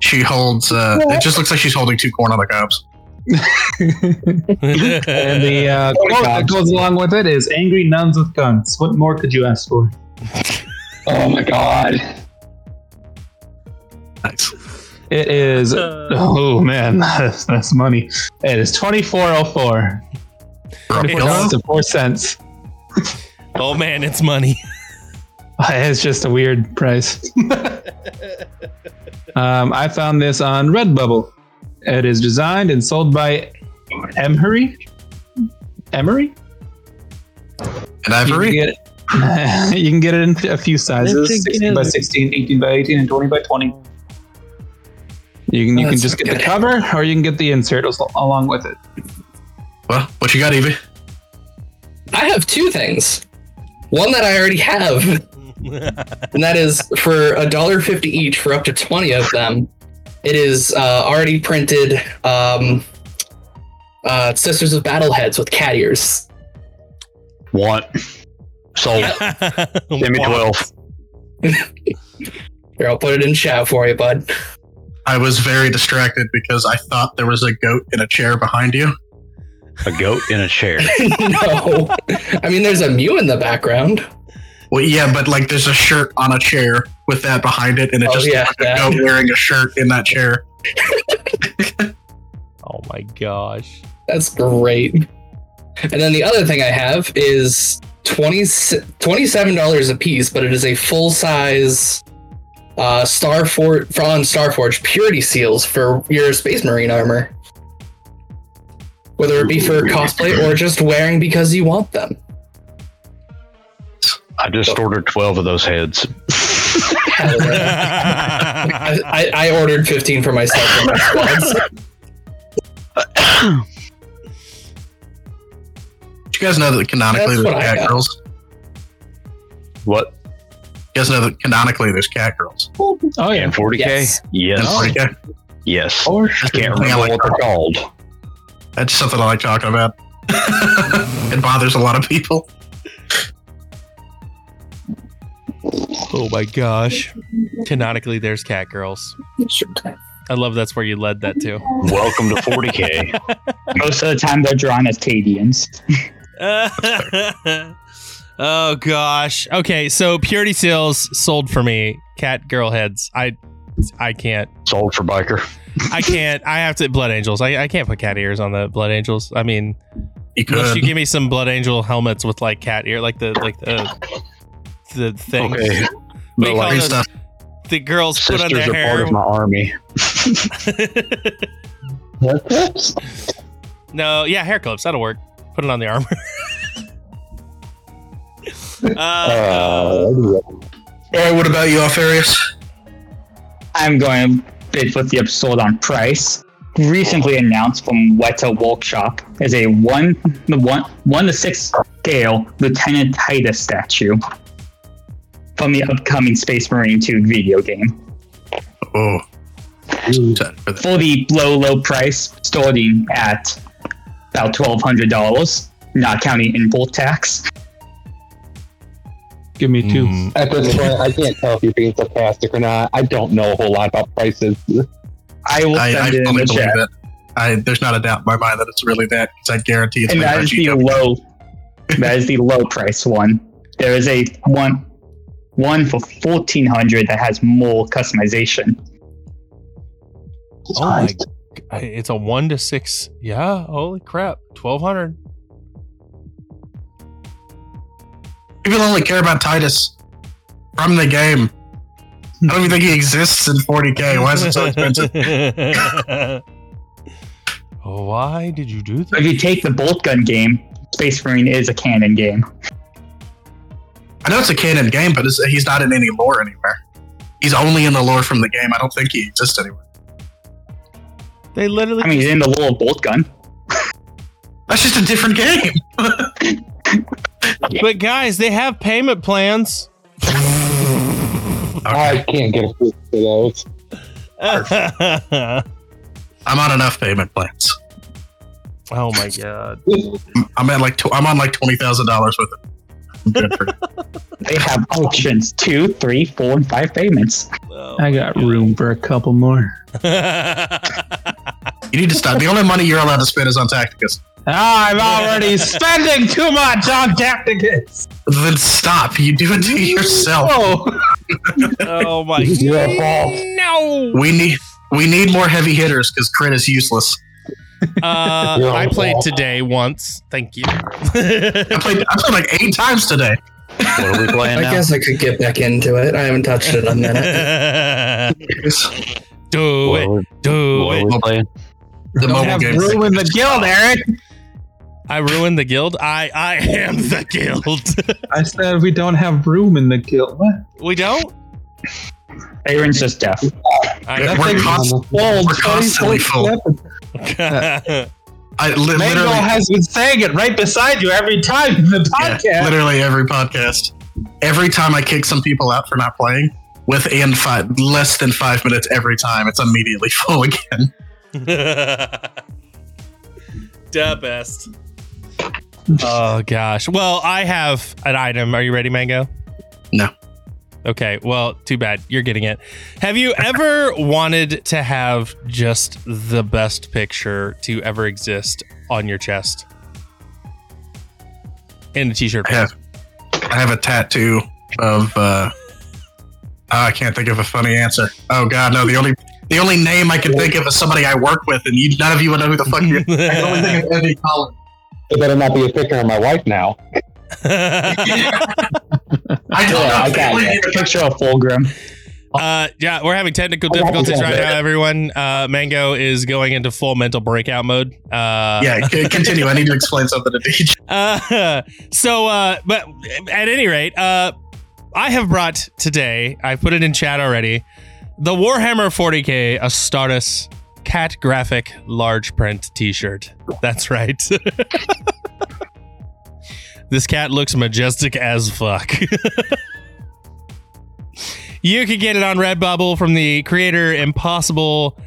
she holds. Uh, it just looks like she's holding two corn on the cobs. and the uh, quote that goes along with it is "Angry nuns with guns." What more could you ask for? oh my god. Nice. It is. Oh man, that's, that's money. It is twenty four oh four. Twenty four dollars pillow? and four cents. oh man, it's money. It's just a weird price. um, I found this on Redbubble. It is designed and sold by Emery. Emery. An You can ivory? get it. you can get it in a few sizes: 16 by 16, 18 by 18, and 20 by 20. You can you can That's just get the cover, or you can get the insert along with it. Well, what you got, Evie? I have two things. One that I already have, and that is for a dollar fifty each for up to twenty of them. It is uh, already printed um, uh, Sisters of Battleheads with cat ears. Want. Sold. Give me 12. Here, I'll put it in chat for you, bud. I was very distracted because I thought there was a goat in a chair behind you. A goat in a chair. no, I mean there's a Mew in the background. Well, yeah, but like there's a shirt on a chair with that behind it, and it Oh, just yeah, like that. a goat wearing a shirt in that chair. oh my gosh. That's great. And then the other thing I have is 20, $27 a piece, but it is a full size uh, Starforge from Starforge purity seals for your Space Marine armor. Whether it be for cosplay or just wearing because you want them. I just ordered 12 of those heads. I, I, I ordered 15 for myself and my squads. Did you guys know that canonically That's there's cat girls? What? You guys know that canonically there's cat girls. Oh yeah, In 40K? Yes. Yes. In 40K? Yes. for I sure. can't I remember like what they're called. That's something I like talking about. it bothers a lot of people. Oh my gosh. Canonically, there's cat girls. I love that's where you led that to. Welcome to 40k. Most of the time, they're drawn as Cadians. oh gosh. Okay, so purity seals sold for me. Cat girl heads. I I can't. Sold for biker. I can't. I have to blood angels. I, I can't put cat ears on the blood angels. I mean, You unless you give me some blood angel helmets with like cat ear, like the like the the thing. Okay. What do But like, Great those? The girls put on sisters their are part of my army. No, yeah, hair clips. That'll work. Put it on the armor. uh, All right, what about you, Alpharius? I'm going to bid with the episode on price. Recently announced from Weta Workshop is a one the one one to six scale Lieutenant Titus statue from the upcoming Space Marine 2 video game. Oh, for the- For the low, low price, starting at about twelve hundred dollars, not counting import tax. Give me two. mm, At this point, I can't tell if you're being sarcastic or not. I don't know a whole lot about prices. I will I, send I it in fully the believe chat. it. I, there's not a doubt in my mind that it's really that. 'cause I guarantee it's and made that by is the low that is the low price one there is a one one for 1400 that has more customization oh my! It's a one to six. Yeah. Holy crap! Twelve hundred. People only care about Titus from the game. I don't even think he exists in 40k. Why is it so expensive? Oh, why did you do that? if you take the bolt gun game space marine is a canon game I know it's a canon game, but it's, he's not in any lore anywhere. He's only in the lore from the game. I don't think he exists anywhere. They literally. i mean he's in the lore of bolt gun That's just a different game. but guys, they have payment plans. I can't get a for those. I'm on enough payment plans. Oh my god! I'm at like tw- I'm on like twenty thousand dollars with it. I'm good for it. they have options two three four and five payments Oh I got God. room for a couple more. You need to stop. The only money you're allowed to spend is on Tacticus. I'm already spending too much on Tacticus. Then stop. You do it to yourself. Oh, oh my! It's your fault. No. We need we need more heavy hitters because crit is useless. Uh, I played fault. today once. Thank you. I played I played like eight times today. What are we playing I now? guess I could get back into it. I haven't touched it in a minute. do What it. are we, Do what are it. we playing? The don't mobile have game. room in the guild, Eric. I ruined the guild. I I am the guild. I said we don't have room in the guild. What? we don't. aaron's just deaf I, We're, That's const- Well, we're constantly full. I li- Mango literally has been saying it right beside you every time in the yeah, podcast. literally every podcast. Every time I kick some people out for not playing, within five less than five minutes every time, it's immediately full again. the best. Oh gosh. Well, I have an item. Are you ready, Mango? No. Okay. Well, too bad. You're getting it. Have you ever wanted to have just the best picture to ever exist on your chest? In a t-shirt. I have I have a tattoo of uh oh, I can't think of a funny answer. Oh god, no, the only the only name I can think of is somebody I work with, and you none of you would know who the fuck you're I can only think of Eddie Collins. It better not be a picture of my wife now. I don't yeah, know. i if got they it would picture of fulgrim Uh, yeah, we're having technical difficulties right now, everyone. Uh, Mango is going into full mental breakout mode. Uh, Yeah, continue. I need to explain something to DJ. Uh, so, uh, but at any rate, uh, I have brought today, I put it in chat already, the Warhammer 40k Astartes cat graphic large print t shirt. That's right. this cat looks majestic as fuck. you can get it on Redbubble from the creator Impossible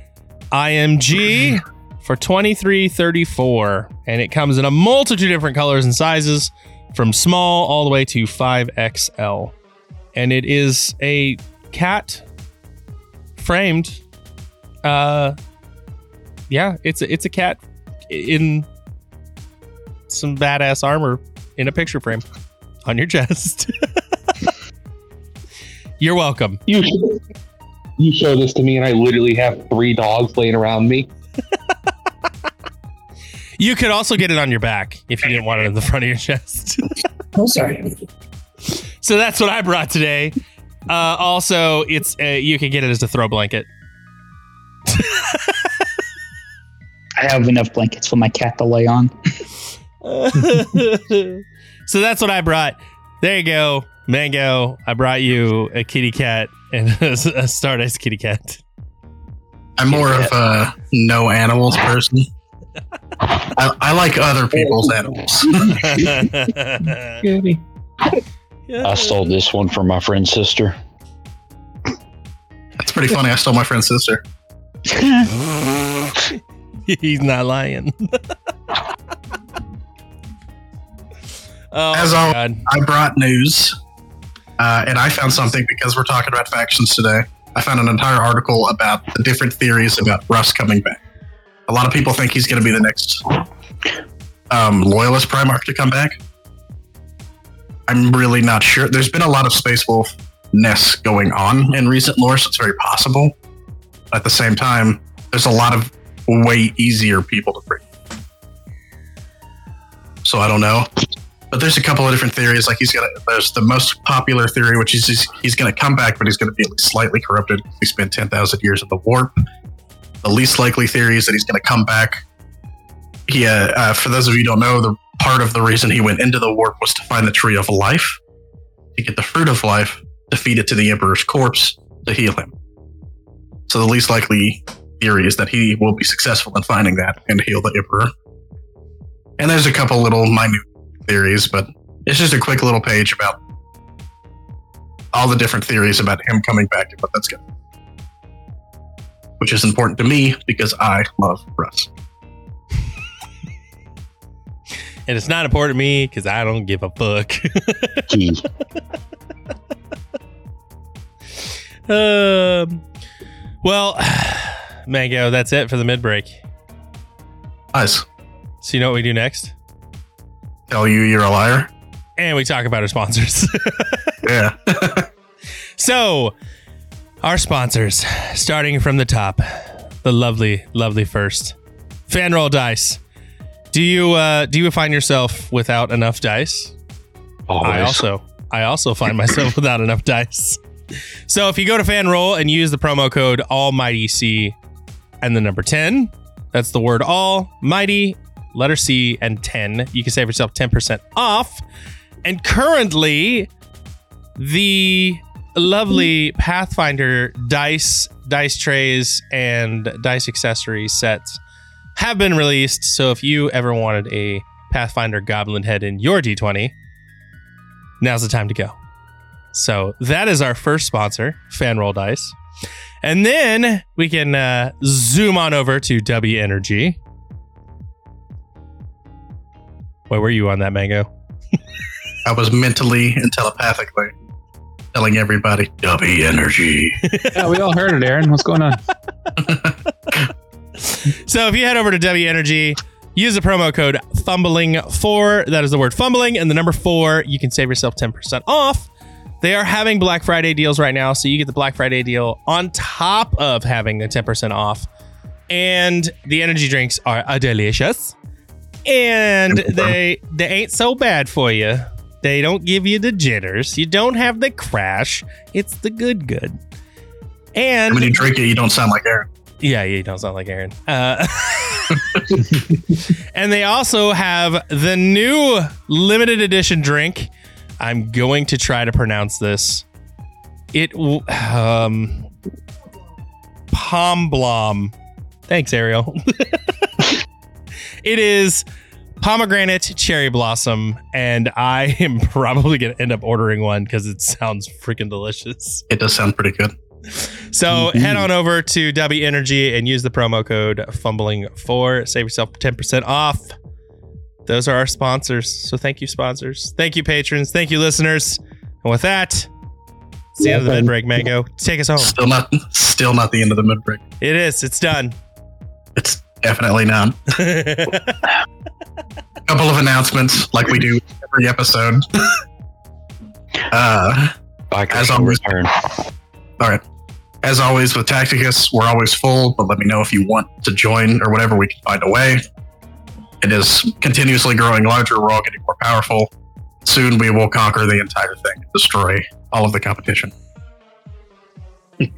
IMG for 23.34 and it comes in a multitude of different colors and sizes from small all the way to 5XL. and it is a cat framed. Uh, yeah, it's a, it's a cat in some badass armor in a picture frame on your chest. You're welcome. You you show this to me, and I literally have three dogs laying around me. You could also get it on your back if you didn't want it in the front of your chest. Oh, sorry. so that's what I brought today. Uh, also, it's uh, you can get it as a throw blanket. I have enough blankets for my cat to lay on. so that's what I brought. There you go, Mango. I brought you a kitty cat and a, a Astartes kitty cat. I'm more of a no animals person. I, I like other people's animals. I stole this one from my friend's sister. That's pretty funny. I stole my friend's sister. He's not lying. oh As always, god. I brought news, uh, and I found something because we're talking about factions today. I found an entire article about the different theories about Russ coming back. A lot of people think he's going to be the next um, loyalist Primarch to come back. I'm really not sure. There's been a lot of Space Wolf ness going on in recent lore, so it's very possible. At the same time, there's a lot of way easier people to bring. So I don't know. But there's a couple of different theories. Like he's gonna. There's the most popular theory, which is he's, he's gonna come back, but he's gonna be at least slightly corrupted. He spent ten thousand years in the warp. The least likely theory is that he's gonna come back. He, uh, uh, for those of you don't know, the part of the reason he went into the warp was to find the tree of life, to get the fruit of life, to feed it to the emperor's corpse to heal him. So the least likely theory is that he will be successful in finding that and heal the emperor. And there's a couple little minute theories, but it's just a quick little page about all the different theories about him coming back and what that's going to which is important to me because I love Russ. And it's not important to me because I don't give a fuck. Gee, um, well, Mango, that's it for the mid break. Nice. So you know what we do next? Tell you you're a liar? And we talk about our sponsors. Yeah. so, our sponsors, starting from the top, the lovely, lovely first, Fanroll Dice. Do you uh, do you find yourself without enough dice? always. I also I also find myself without enough dice. So if you go to FanRoll and use the promo code Almighty C and the number 10, that's the word all mighty, letter C and 10, you can save yourself 10% off. And currently the lovely Pathfinder dice, dice trays and dice accessory sets have been released. So if you ever wanted a Pathfinder goblin head in your D20, now's the time to go. So that is our first sponsor, Fanroll Dice. And then we can uh, zoom on over to Dubby Energy. Where were you on that, Mango? I was mentally and telepathically telling everybody, Dubby energy. Yeah, we all heard it, Aaron. What's going on? So if you head over to Dubby Energy, use the promo code fumbling4. That is the word fumbling and the number four. You can save yourself 10% off. They are having Black Friday deals right now. So you get the Black Friday deal on top of having the 10% off. And the energy drinks are uh, delicious. And they they ain't so bad for you. They don't give you the jitters. You don't have the crash. It's the good good. And when you drink it, you don't sound like Aaron. yeah, you don't sound like Aaron. Uh, and they also have the new limited edition drink. I'm going to try to pronounce this. It um Pomblom. Thanks, Ariel. it is pomegranate cherry blossom, and I am probably gonna end up ordering one because it sounds freaking delicious. It does sound pretty good. So head on over to Dubby Energy and use the promo code fumbling4. Save yourself 10% off. Those are our sponsors. So thank you, sponsors. Thank you, patrons. Thank you, listeners. And with that, It's the end of the mid break, Mango. Take us home. Still not, still not the end of the mid break. It is. It's done. It's definitely not. couple of announcements, like we do every episode. uh, Bikers As always. return. all right. As always with Tacticus, we're always full, but let me know if you want to join or whatever. We can find a way. It is continuously growing larger. We're all getting more powerful. Soon we will conquer the entire thing, destroy all of the competition.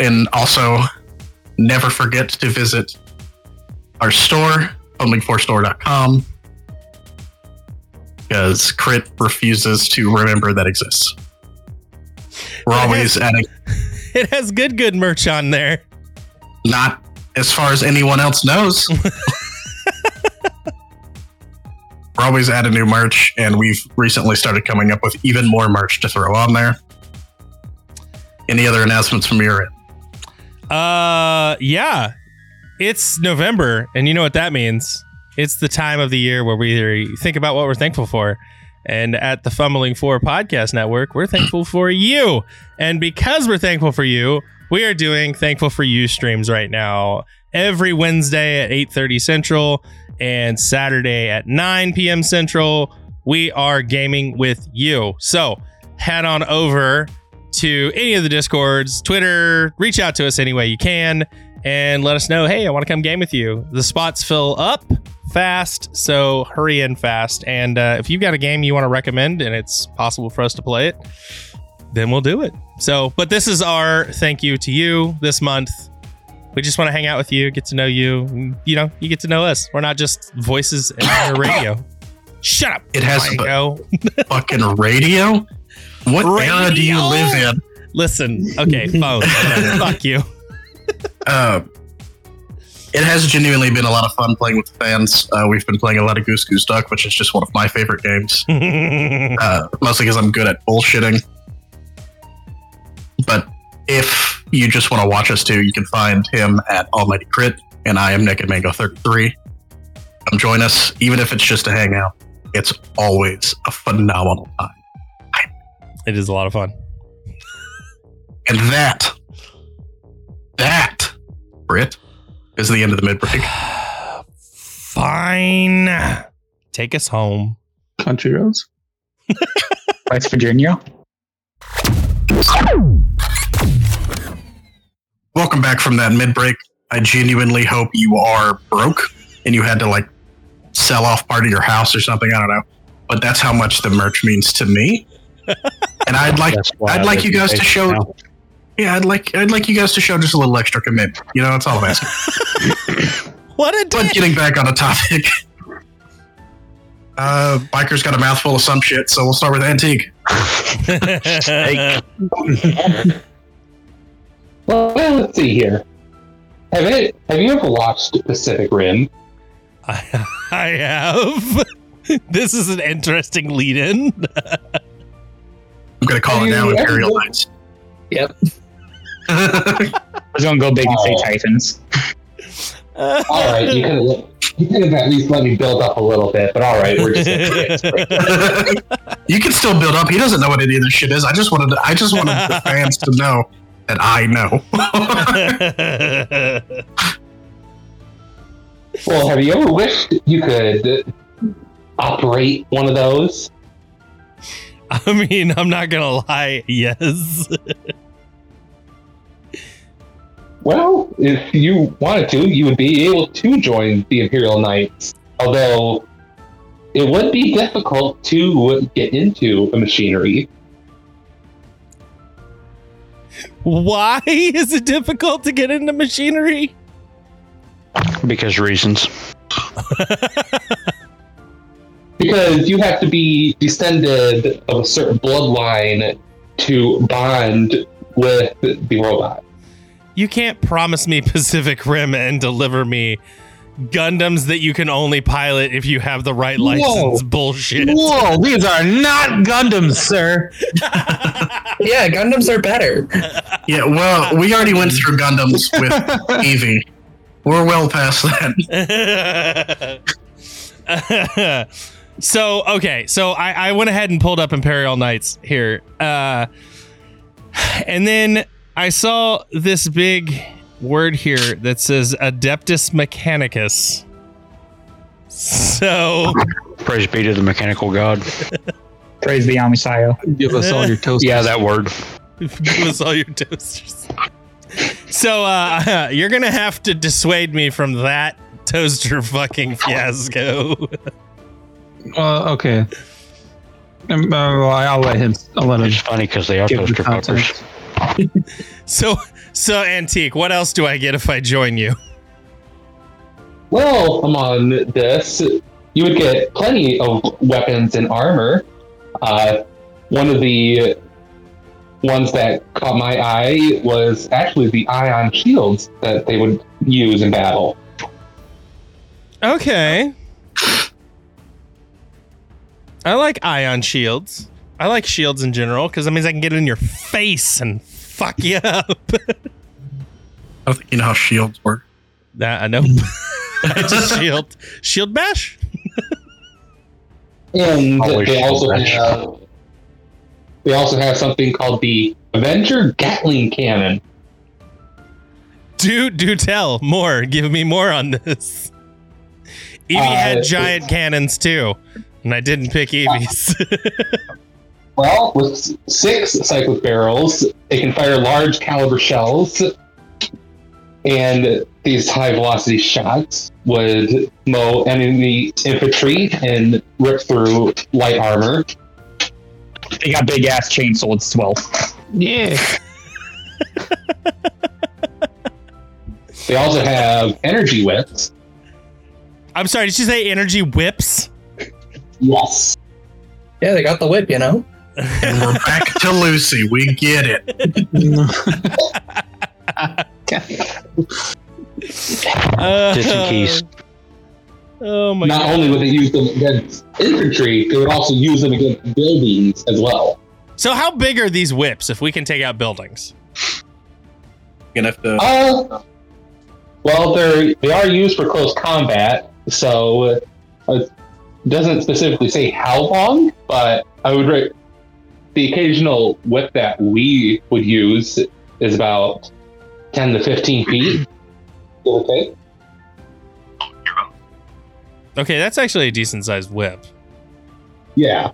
and also, never forget to visit our store, only4store.com, because Crit refuses to remember that exists. We're It always has- adding, it has good, good merch on there. not as far as anyone else knows. We're always adding new merch, and we've recently started coming up with even more merch to throw on there. Any other announcements from your end? Uh, yeah, it's November, and you know what that means. It's the time of the year where we think about what we're thankful for. And at the Fumbling Four Podcast Network, we're thankful for you. And because we're thankful for you, we are doing thankful for you streams right now every Wednesday at 8:30 Central and Saturday at 9 p.m. Central. We are gaming with you. So head on over to any of the discords, Twitter, reach out to us any way you can and let us know, hey, I want to come game with you. The spots fill up fast, so hurry in fast. And uh, if you've got a game you want to recommend and it's possible for us to play it, then we'll do it. So, but this is our thank you to you this month. We just want to hang out with you, get to know you. You know, you get to know us. We're not just voices in the radio. Shut up. It has Franco. fucking radio? What era do you live in? Listen, okay, phone. Fuck you. Uh, it has genuinely been a lot of fun playing with the fans. Uh, we've been playing a lot of Goose Goose Duck, which is just one of my favorite games. uh, mostly because I'm good at bullshitting. But if you just want to watch us too, you can find him at Almighty Crit, and I am Nick Naked Mango 33. Come join us, even if it's just to hang out. It's always a phenomenal time. it is a lot of fun. And that, that, Crit, is the end of the mid break. Fine. Take us home. Country roads. West Virginia. Welcome back from that mid break. I genuinely hope you are broke and you had to like sell off part of your house or something. I don't know, but that's how much the merch means to me. And I'd like, I'd like you guys to show, now. yeah, I'd like, I'd like you guys to show just a little extra commitment. You know, that's all I'm asking. What a But getting back on the topic, uh, biker's got a mouthful of some shit, so we'll start with antique. Well, let's see here. Have it? Have you ever watched Pacific Rim? I, I have. This is an interesting lead in. I'm gonna call it now Hey, Imperial everybody- Knights. Yep. I was gonna go big and say Oh. Titans. All right, you could have you could have at least let me build up a little bit, but all right, we're just you can still build up. He doesn't know what any of this shit is. I just wanted to, I just wanted the fans to know that I know. well. Have you ever wished you could operate one of those? I mean, I'm not gonna lie. Yes. Well, if you wanted to, you would be able to join the Imperial Knights. Although it would be difficult to get into a machinery. Why is it difficult to get into machinery? because reasons. Because you have to be descended of a certain bloodline to bond with the robot. You can't promise me Pacific Rim and deliver me Gundams that you can only pilot if you have the right license. Bullshit. Whoa, these are not Gundams, sir. Yeah, Gundams are better. yeah, well, we already went through Gundams with Evie. We're well past that. so okay, so I, I went ahead and pulled up Imperial Knights here. Uh, And then I saw this big word here that says Adeptus Mechanicus. So Praise be to the mechanical god. Praise the Omnissiah. Give us all your toast. Yeah, that word. give us all your toasters. So uh, you're gonna have to dissuade me from that toaster fucking fiasco. Uh, okay. Um, uh, well, I'll let him. I'll let him It's funny because they are give the toaster puppers. context. So so antique. What else do I get if I join you? Well, among this, you would get plenty of weapons and armor. Uh, one of the ones that caught my eye was actually the ion shields that they would use in battle. Okay. I like ion shields. I like shields in general because that means I can get it in your face and fuck you up. I don't think you know how shields work. that I know. I just shield shield bash. And Always they also bash. have they also have something called the Avenger Gatling Cannon. Do do tell more. Give me more on this. Evie Uh, had giant cannons too, and I didn't pick Evie's. Well, with six cyclic barrels, it can fire large caliber shells, and these high velocity shots would mow enemy infantry and rip through light armor. They got big ass chain swords as well. Yeah. They also have energy whips. I'm sorry. Did you say energy whips? Yes. Yeah, they got the whip, you know. And we're back to Lucy. We get it. Uh, Tits and keys. Oh my Not god. only would they use them against infantry, they would also use them against buildings as well. So how big are these whips if we can take out buildings? You're gonna have to. Uh, well, they're they are used for close combat, so uh, it doesn't specifically say how long, but I would rate the occasional whip that we would use is about ten to fifteen feet. Okay. Okay, that's actually a decent sized whip. Yeah.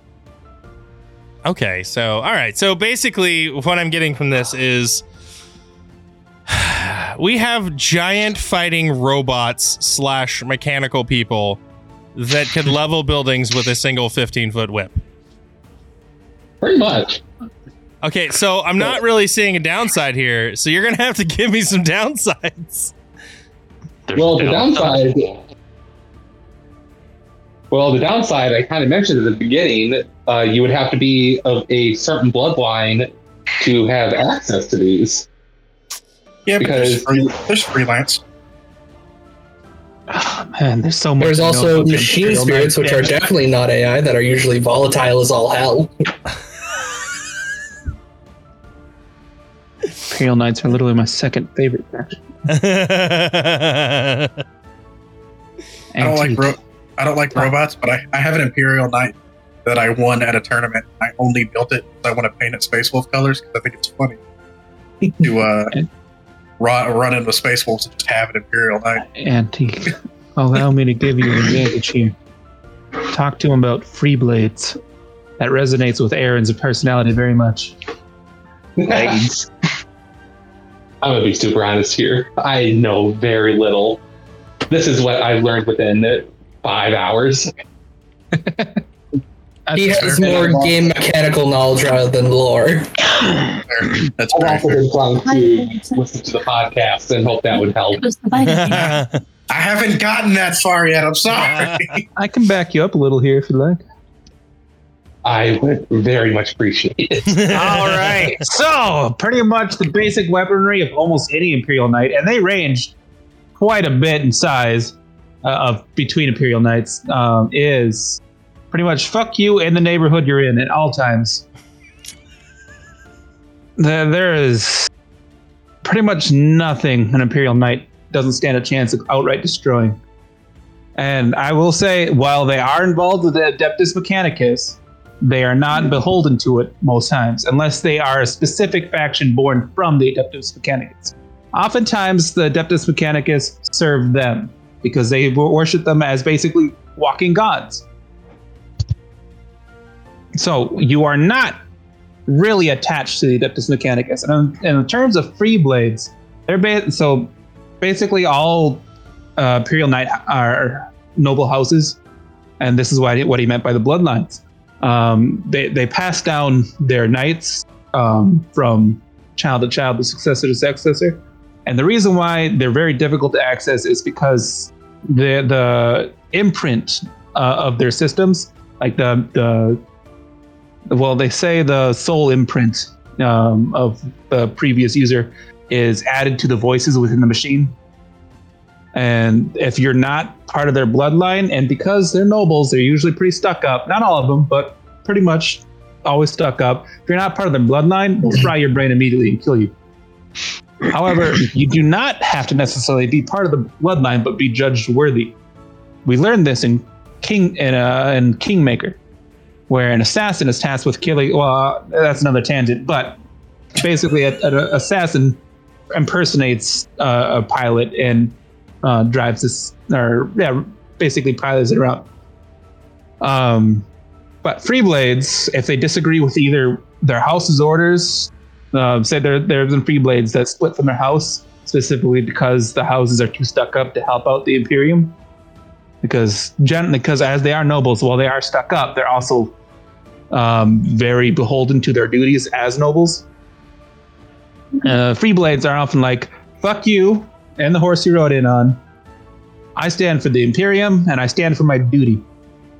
Okay, so all right. So basically, what I'm getting from this is we have giant fighting robots slash mechanical people that could level buildings with a single 15 foot whip. Pretty much. Okay, so I'm not really seeing a downside here. So you're gonna have to give me some downsides. There's Well, the downside. Well, the downside I kind of mentioned at the beginning. Uh, you would have to be of a certain bloodline to have access to these. yeah, but there's, because- free, there's freelance. Oh, man, there's so much. There's also machine spirits, which are definitely not AI, that are usually volatile as all hell. Imperial Knights are literally my second favorite faction. I don't like Antique. ro- I don't like robots, but I, I have an Imperial Knight that I won at a tournament. I only built it because I want to paint it Space Wolf colors because I think it's funny to uh, run, run in with Space Wolves and just have an Imperial Knight. Antique. Allow me to give you an advantage here. Talk to him about free blades. That resonates with Aaron's personality very much. Legs. I'm gonna be super honest here. I know very little. This is what I've learned within five hours. He has fair. more game mechanical knowledge rather than lore. Fair. That's I've very also been trying to listen to the podcast and hope that would help. It was the Viking. I haven't gotten that far yet. I'm sorry. I can back you up a little here if you like. I would very much appreciate it. All right. So, pretty much the basic weaponry of almost any Imperial Knight, and they range quite a bit in size uh, of between Imperial Knights, um, is pretty much fuck you and the neighborhood you're in at all times. There, there is pretty much nothing an Imperial Knight doesn't stand a chance of outright destroying. And I will say, while they are involved with the Adeptus Mechanicus, they are not beholden to it most times, unless they are a specific faction born from the Adeptus Mechanicus. Oftentimes, the Adeptus Mechanicus serve them because they worship them as basically walking gods. So you are not really attached to the Adeptus Mechanicus. And in, terms of free blades, they're ba- so basically all uh, Imperial Knight are noble houses, and this is what he, what he meant by the bloodlines. Um, they they pass down their knights um, from child to child, the successor to successor, and the reason why they're very difficult to access is because the the imprint uh, of their systems, like the the well, they say the soul imprint um, of the previous user is added to the voices within the machine. And if you're not part of their bloodline, and because they're nobles, they're usually pretty stuck up. Not all of them, but pretty much always stuck up. If you're not part of their bloodline, they'll fry your brain immediately and kill you. However, you do not have to necessarily be part of the bloodline, but be judged worthy. We learned this in King in, uh, in Kingmaker, where an assassin is tasked with killing. Well, that's another tangent, but basically, an assassin impersonates uh, a pilot and uh, drives this, or yeah, basically pilots it around. Um, but free blades, if they disagree with either their house's orders, uh, say there there's been free blades that split from their house specifically because the houses are too stuck up to help out the Imperium. Because gen- because as they are nobles, while they are stuck up, they're also um, very beholden to their duties as nobles. Uh, free blades are often like, "Fuck you," and the horse you rode in on. I stand for the Imperium, and I stand for my duty.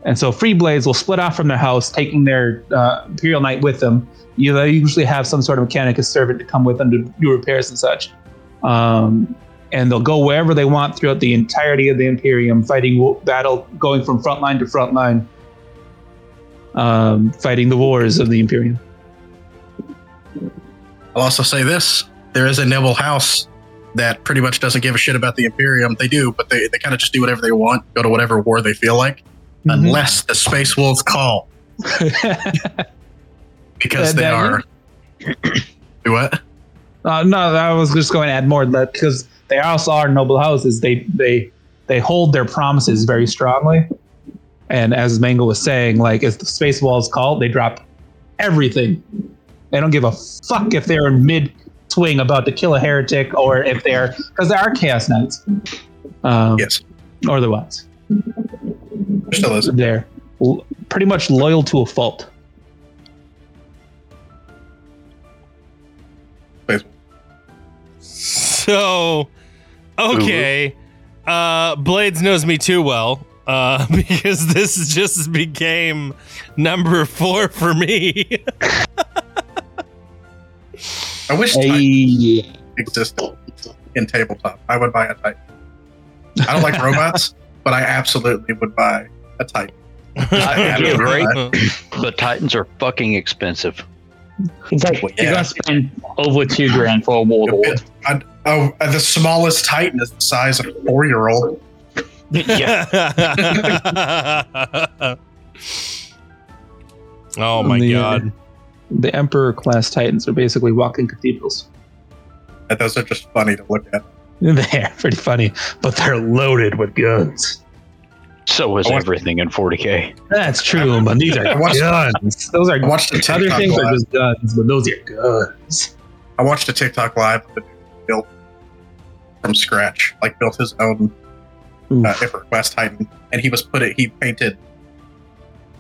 And so free blades will split off from their house, taking their uh, Imperial Knight with them. You know, they usually have some sort of mechanicus servant to come with them to do repairs and such. Um, and they'll go wherever they want throughout the entirety of the Imperium, fighting battle, going from front line to front line, um, fighting the wars of the Imperium. I'll also say this: there is a noble house that pretty much doesn't give a shit about the Imperium. They do, but they, they kind of just do whatever they want, go to whatever war they feel like, Mm-hmm. unless the Space Wolves call, because they are. Do what? Uh, no, I was just going to add more that because they also are noble houses. They they they hold their promises very strongly. And as Mango was saying, like if the space wolves call, they drop everything. They don't give a fuck if they're in mid swing about to kill a heretic or if they're because there are chaos knights. Um, Yes, or otherwise, there still is. they're l- pretty much loyal to a fault. So, okay. Uh, Blades knows me too well uh, because this just became number four for me. I wish Titan Hey, existed in tabletop. I would buy a Titan. I don't like robots, but I absolutely would buy a Titan. Titans are great, but Titans are fucking expensive. It's like Well, you're gonna spend over two grand for a warlord. I'd- oh, the smallest Titan is the size of a four-year-old. yeah. oh my The, uh, god. The Emperor class Titans are basically walking cathedrals. And those are just funny to look at. They're pretty funny, but they're loaded with guns. So is I want- everything in 40k. That's true, but these are I watched- guns. Those are I watched a other TikTok things are just guns, but those are guns. I watched a TikTok live of a dude who built from scratch, like built his own Oof. uh, Emperor Class Titan, and he was put it. He painted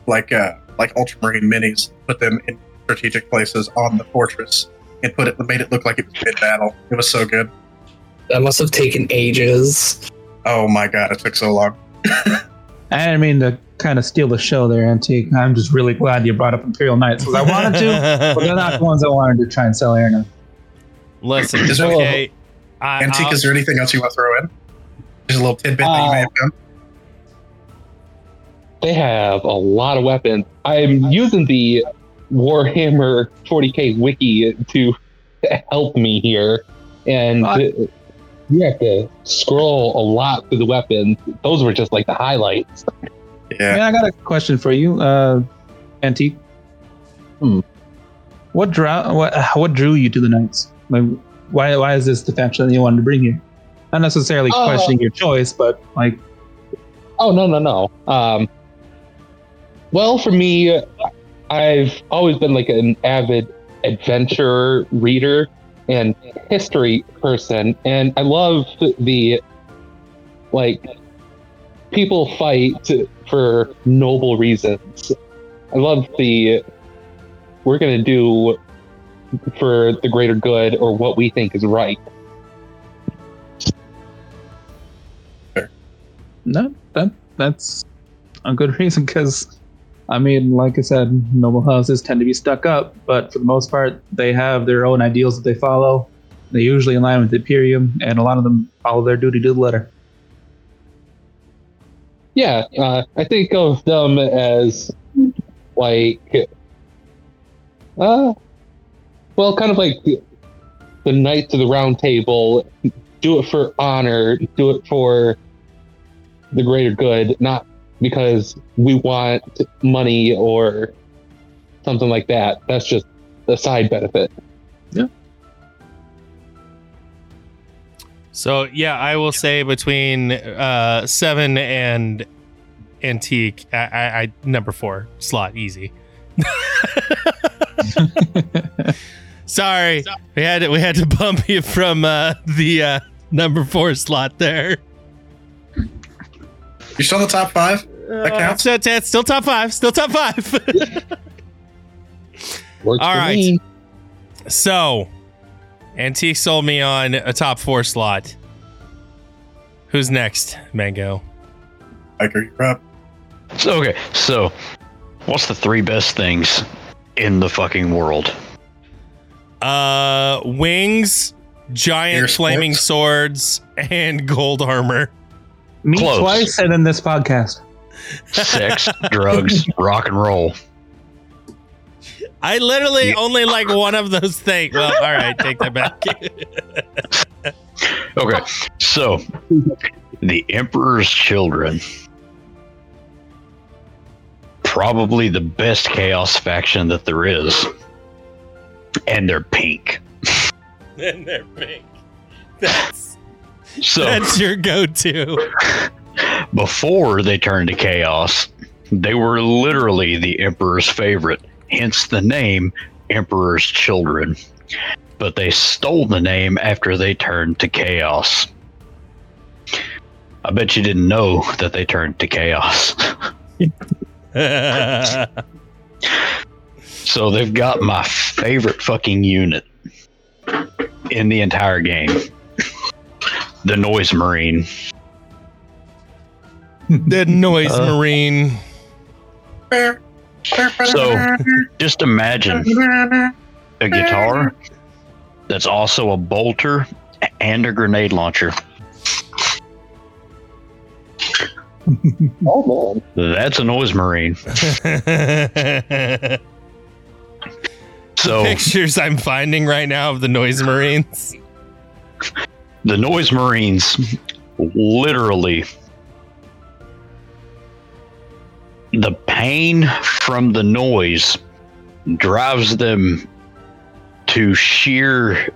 like uh like Ultramarine minis, put them in strategic places on the fortress, and put it made it look like it was mid battle. It was so good. That must have taken ages. Oh my god, it took so long. I didn't mean to kind of steal the show there, Antique. I'm just really glad you brought up Imperial Knights because I wanted to, but they're not the ones I wanted to try and sell Arena. Listen, Is there- okay. I, Antique, I'll- is there anything else you want to throw in? Just a little tidbit that you may uh, have done. they have a lot of weapons. I'm using the Warhammer 40k wiki to help me here, and What? th- you have to scroll a lot through the weapons. Those were just like the highlights. Yeah. Yeah, I got a question for you, uh, Antique. What drew what what drew you to the Knights? Like, why why is this the faction that you wanted to bring here? Not necessarily Uh, questioning your choice, but like, Oh no no no. Um, well, for me, I've always been like an avid adventure reader and history person, and I love the like people fight for noble reasons. I love the we're gonna do for the greater good or what we think is right. no, that that's a good reason because. I mean, like I said, noble houses tend to be stuck up, but for the most part, they have their own ideals that they follow. They usually align with the Imperium, and a lot of them follow their duty to the letter. Yeah, uh, I think of them as like, uh, well, kind of like the Knights of the Round Table. Do it for honor. Do it for the greater good, not because we want money or something like that. That's just a side benefit. Yeah. So yeah, I will say between uh, seven and antique, I, I, I number four slot easy. Sorry, we had to, we had to bump you from uh, the uh, number four slot there. You're still in the top five? That Uh, counts. so it's still top five. Still top five. Works All me. so, antique sold me on a top four slot. Who's next, Mango? I agree. You're up. So, okay, so what's the three best things in the fucking world? Uh, wings, giant Air flaming sports. swords, and gold armor. Me Close. twice, and then this podcast. Sex, drugs, rock and roll. I literally only like one of those things. Well, all right, take that back. Okay, so the Emperor's Children. Probably the best chaos faction that there is. And they're pink. and they're pink. That's So that's your go-to. before they turned to chaos, they were literally the Emperor's favorite, hence the name Emperor's Children. But they stole the name after they turned to chaos. I bet you didn't know that they turned to chaos. So they've got my favorite fucking unit in the entire game. The Noise Marine. The noise Uh. marine. So just imagine a guitar that's also a bolter and a grenade launcher. Oh man. That's a Noise Marine. So Pictures I'm finding right now of the noise marines. the Noise Marines literally the pain from the noise drives them to sheer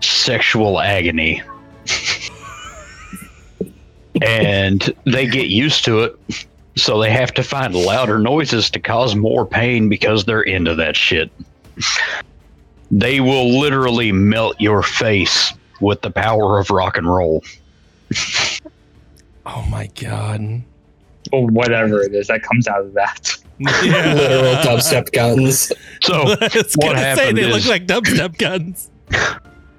sexual agony. and they get used to it, so they have to find louder noises to cause more pain because they're into that shit. They will literally melt your face with the power of rock and roll. Oh my god. Or whatever it is that comes out of that. Literal dubstep guns. So I was what gonna say happened they look like dubstep guns.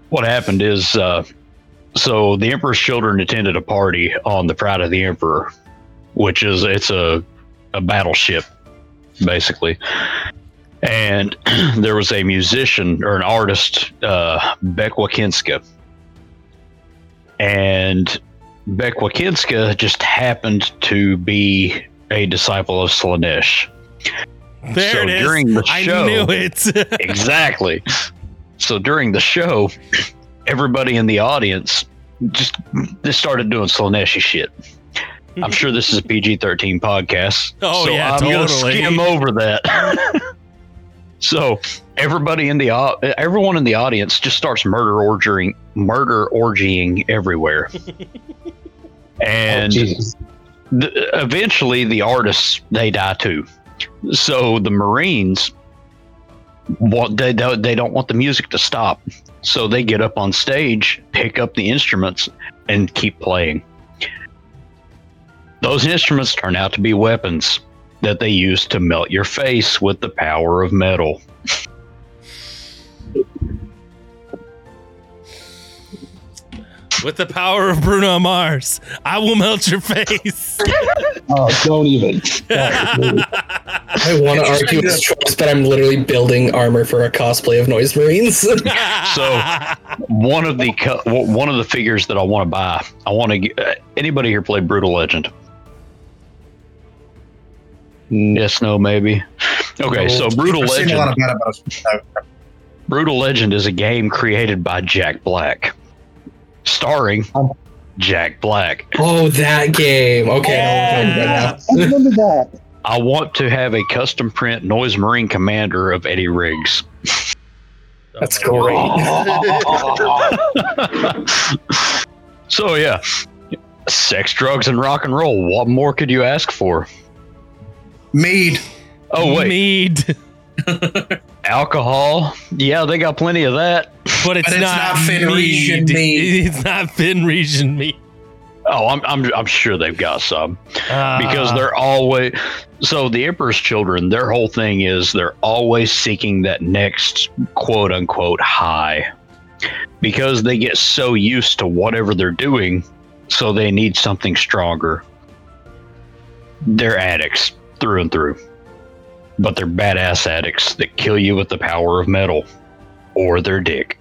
what happened is uh, so the emperor's children attended a party on the pride of the emperor which is it's a, a battleship basically and there was a musician or an artist uh, Bekwakinska. and Bekwakinska just happened to be a disciple of Slaanesh. There so it is. during the I show knew it. exactly. So during the show, everybody in the audience just just started doing Slaaneshi shit. I'm sure this is a PG-13 podcast. Oh, so yeah, I'm gonna totally. skim over that. So everybody in the au- everyone in the audience just starts murder orgying, murder orgying everywhere, and oh, Jesus. th- eventually the artists they die too. So the Marines want they they don't want the music to stop, so they get up on stage, pick up the instruments, and keep playing. Those instruments turn out to be weapons that they use to melt your face with the power of metal. With the power of Bruno Mars, I will melt your face. Oh, don't even. I want to argue his choice, but I'm literally building armor for a cosplay of Noise Marines. So one of the co- one of the figures that I want to buy, I want to. Uh, anybody here play Brutal Legend? Yes, no, maybe. Okay, so Brutal I've a lot Legend. of bad about it. Brutal Legend is a game created by Jack Black, starring um, Jack Black. oh, that game. Okay, I know what you're talking about I remember that. I want to have a custom print Noise Marine Commander of Eddie Riggs. That's great. so yeah, sex, drugs, and rock and roll. What more could you ask for? Mead. Oh wait, Mead. alcohol. Yeah, they got plenty of that. But it's, But it's not, not Fenrisian mead. It's not Fenrisian meat. Oh, I'm I'm I'm sure they've got some Uh, because they're always so the Emperor's children. Their whole thing is they're always seeking that next quote unquote high because they get so used to whatever they're doing, so they need something stronger. They're addicts through and through, but they're badass addicts that kill you with the power of metal or their dick.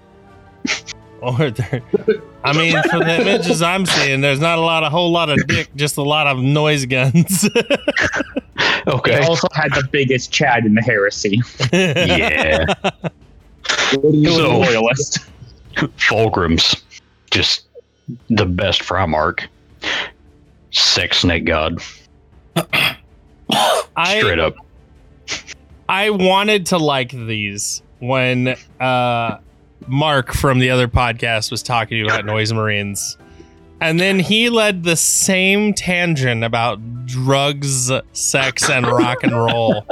Or they're- I mean, from the images I'm seeing, there's not a lot, a whole lot of dick, just a lot of noise guns. They Okay. also had the biggest Chad in the heresy. Yeah. He So- loyalist. Fulgrims, just the best Primarch. Sex snake god, straight I up. I wanted to like these when uh, Mark from the other podcast was talking about Noise Marines. And then he led the same tangent about drugs, sex, and rock and roll.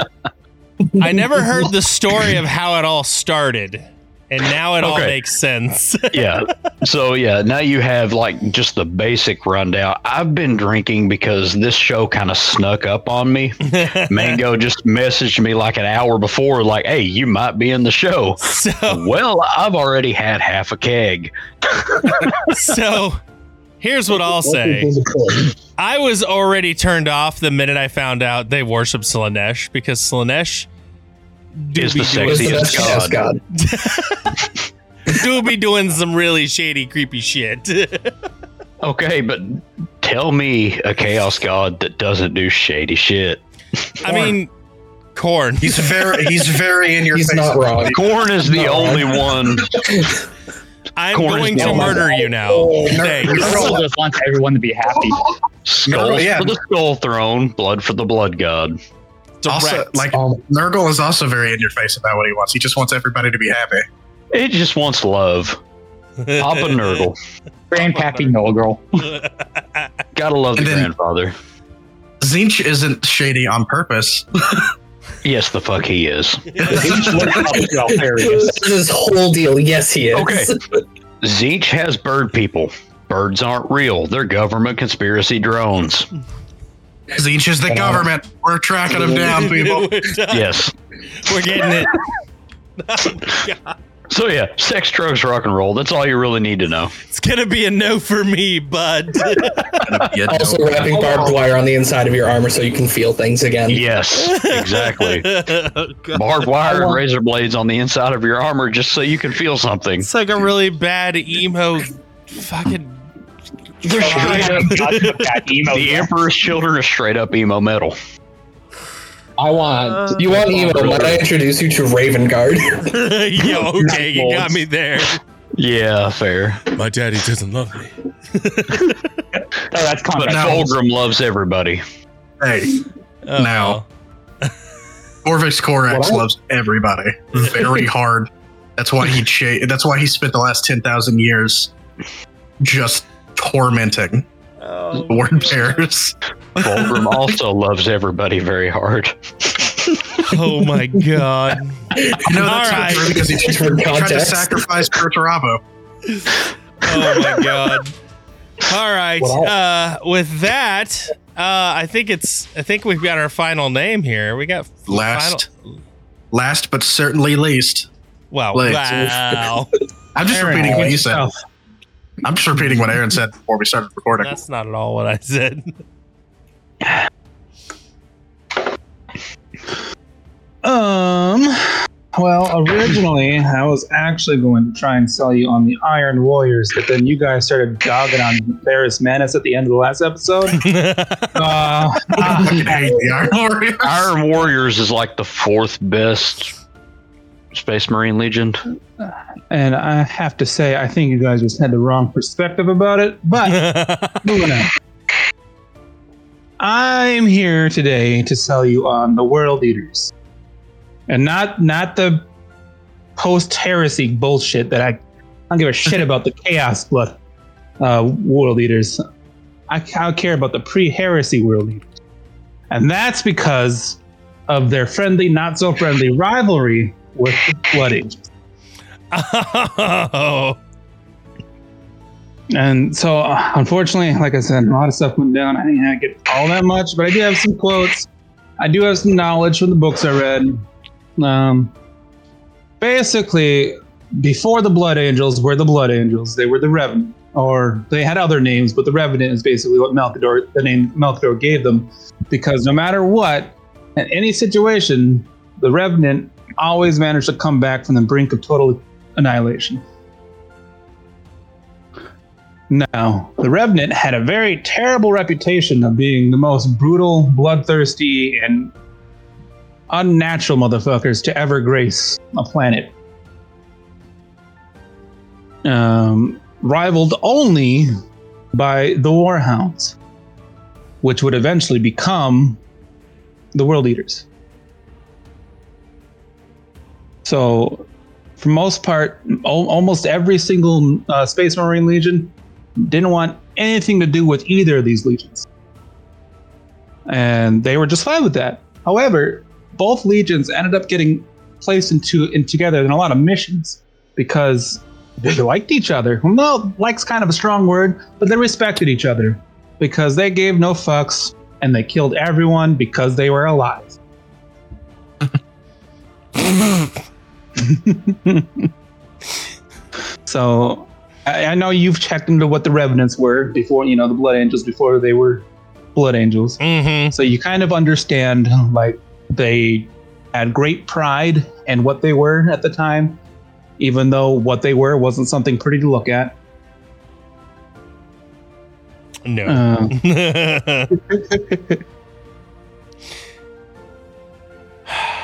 I never heard the story of how it all started. And now it all makes sense. Yeah. So yeah, now you have like just the basic rundown. I've been drinking because this show kind of snuck up on me. Mango just messaged me like an hour before, like, "Hey, you might be in the show." so, Well, I've already had half a keg. so here's what I'll say. I was already turned off the minute I found out they worship Slaanesh because Slaanesh do Is the doing the sexiest god. chaos god? do be doing some really shady, creepy shit. Okay, but tell me a chaos god that doesn't do shady shit. I mean, Khorne. He's very he's very in your He's face. not wrong. Khorne is the No. only one. I'm Khorne going to murder you now. Oh, Thanks. He also just wants everyone to be happy. Skulls yeah. for the skull throne, blood for the blood god. Also, like Um, Nurgle is also very in your face about what he wants. He just wants everybody to be happy. It just wants love. Papa Nurgle. Grandpappy Nolgirl. Gotta love the And then- grandfather. Tzeentch isn't shady on purpose. Yes, the fuck he is. Hilarious. This his whole deal. Yes, he is. Okay. Tzeentch has bird people. Birds aren't real. They're government conspiracy drones. Tzeentch is the government. We're tracking him down, people. Yes. We're getting it. Oh. So yeah, sex, drugs, rock and roll. That's all you really need to know. It's gonna be a no for me, bud. Also know. wrapping barbed wire on the inside of your armor so you can feel things again. Yes, exactly. Oh, Barbed wire and razor blades on the inside of your armor just so you can feel something. It's like a really bad emo fucking They're straight up. emo. The Emperor's Children are straight up emo metal. I want. Uh, you want emo? Might I introduce you to Raven Guard? Yo, okay, you got me there. Yeah, fair. My daddy doesn't love me. Oh, that's But combat. now- Fulgrim loves everybody. Hey, Oh, Now. Orvix Corax Well, loves everybody very hard. That's why he cha- That's why he spent the last ten thousand years just tormenting Oh, Word Bearers. Fulgrim also loves everybody very hard. oh my god. You know that's All not right. true because he, Just he tried to context. sacrifice Perturabo. Oh my god. All right. Uh, with that, uh, I think it's. I think we've got our final name here. We got Last, Final, last but certainly least. wow. Legs. Wow. I'm just Aaron, repeating what you good said. Stuff. I'm just repeating what Aaron said before we started recording. That's not at all what I said. Um. Well, originally I was actually going to try and sell you on the Iron Warriors, but then you guys started dogging on Ferrus Manus at the end of the last episode. Uh, I fucking hate the Iron Warriors. Iron Warriors is like the fourth best Space Marine Legion. and I have to say, I think you guys just had the wrong perspective about it. But moving on. I'm here today to sell you on the World Eaters, and not not the post heresy bullshit that I, I don't give a shit about the Chaos Blood uh, World Eaters. I, I care about the pre heresy World Eaters, and that's because of their friendly, not so friendly rivalry with the Blood oh. And so, uh, unfortunately, like I said, a lot of stuff went down. I didn't get all that much, but I do have some quotes. I do have some knowledge from the books I read. Um, basically, before the Blood Angels were the Blood Angels, they were the Revenant, or they had other names, but the Revenant is basically what Malcador, the name Malcador gave them, because no matter what, in any situation, the Revenant always managed to come back from the brink of total annihilation. Now, the Revenant had a very terrible reputation of being the most brutal, bloodthirsty, and unnatural motherfuckers to ever grace a planet. Um, rivaled only by the Warhounds, which would eventually become the World Eaters. So, for most part, al- almost every single uh, Space Marine Legion didn't want anything to do with either of these legions. And they were just fine with that. However, both legions ended up getting placed into in together in a lot of missions because they liked each other. Well, no, like's kind of a strong word, but they respected each other because they gave no fucks and they killed everyone because they were alive. so I, I know you've checked into what the revenants were before, you know, the blood angels before they were blood angels. Mm-hmm. So you kind of understand like they had great pride in what they were at the time, even though what they were wasn't something pretty to look at. No. Uh,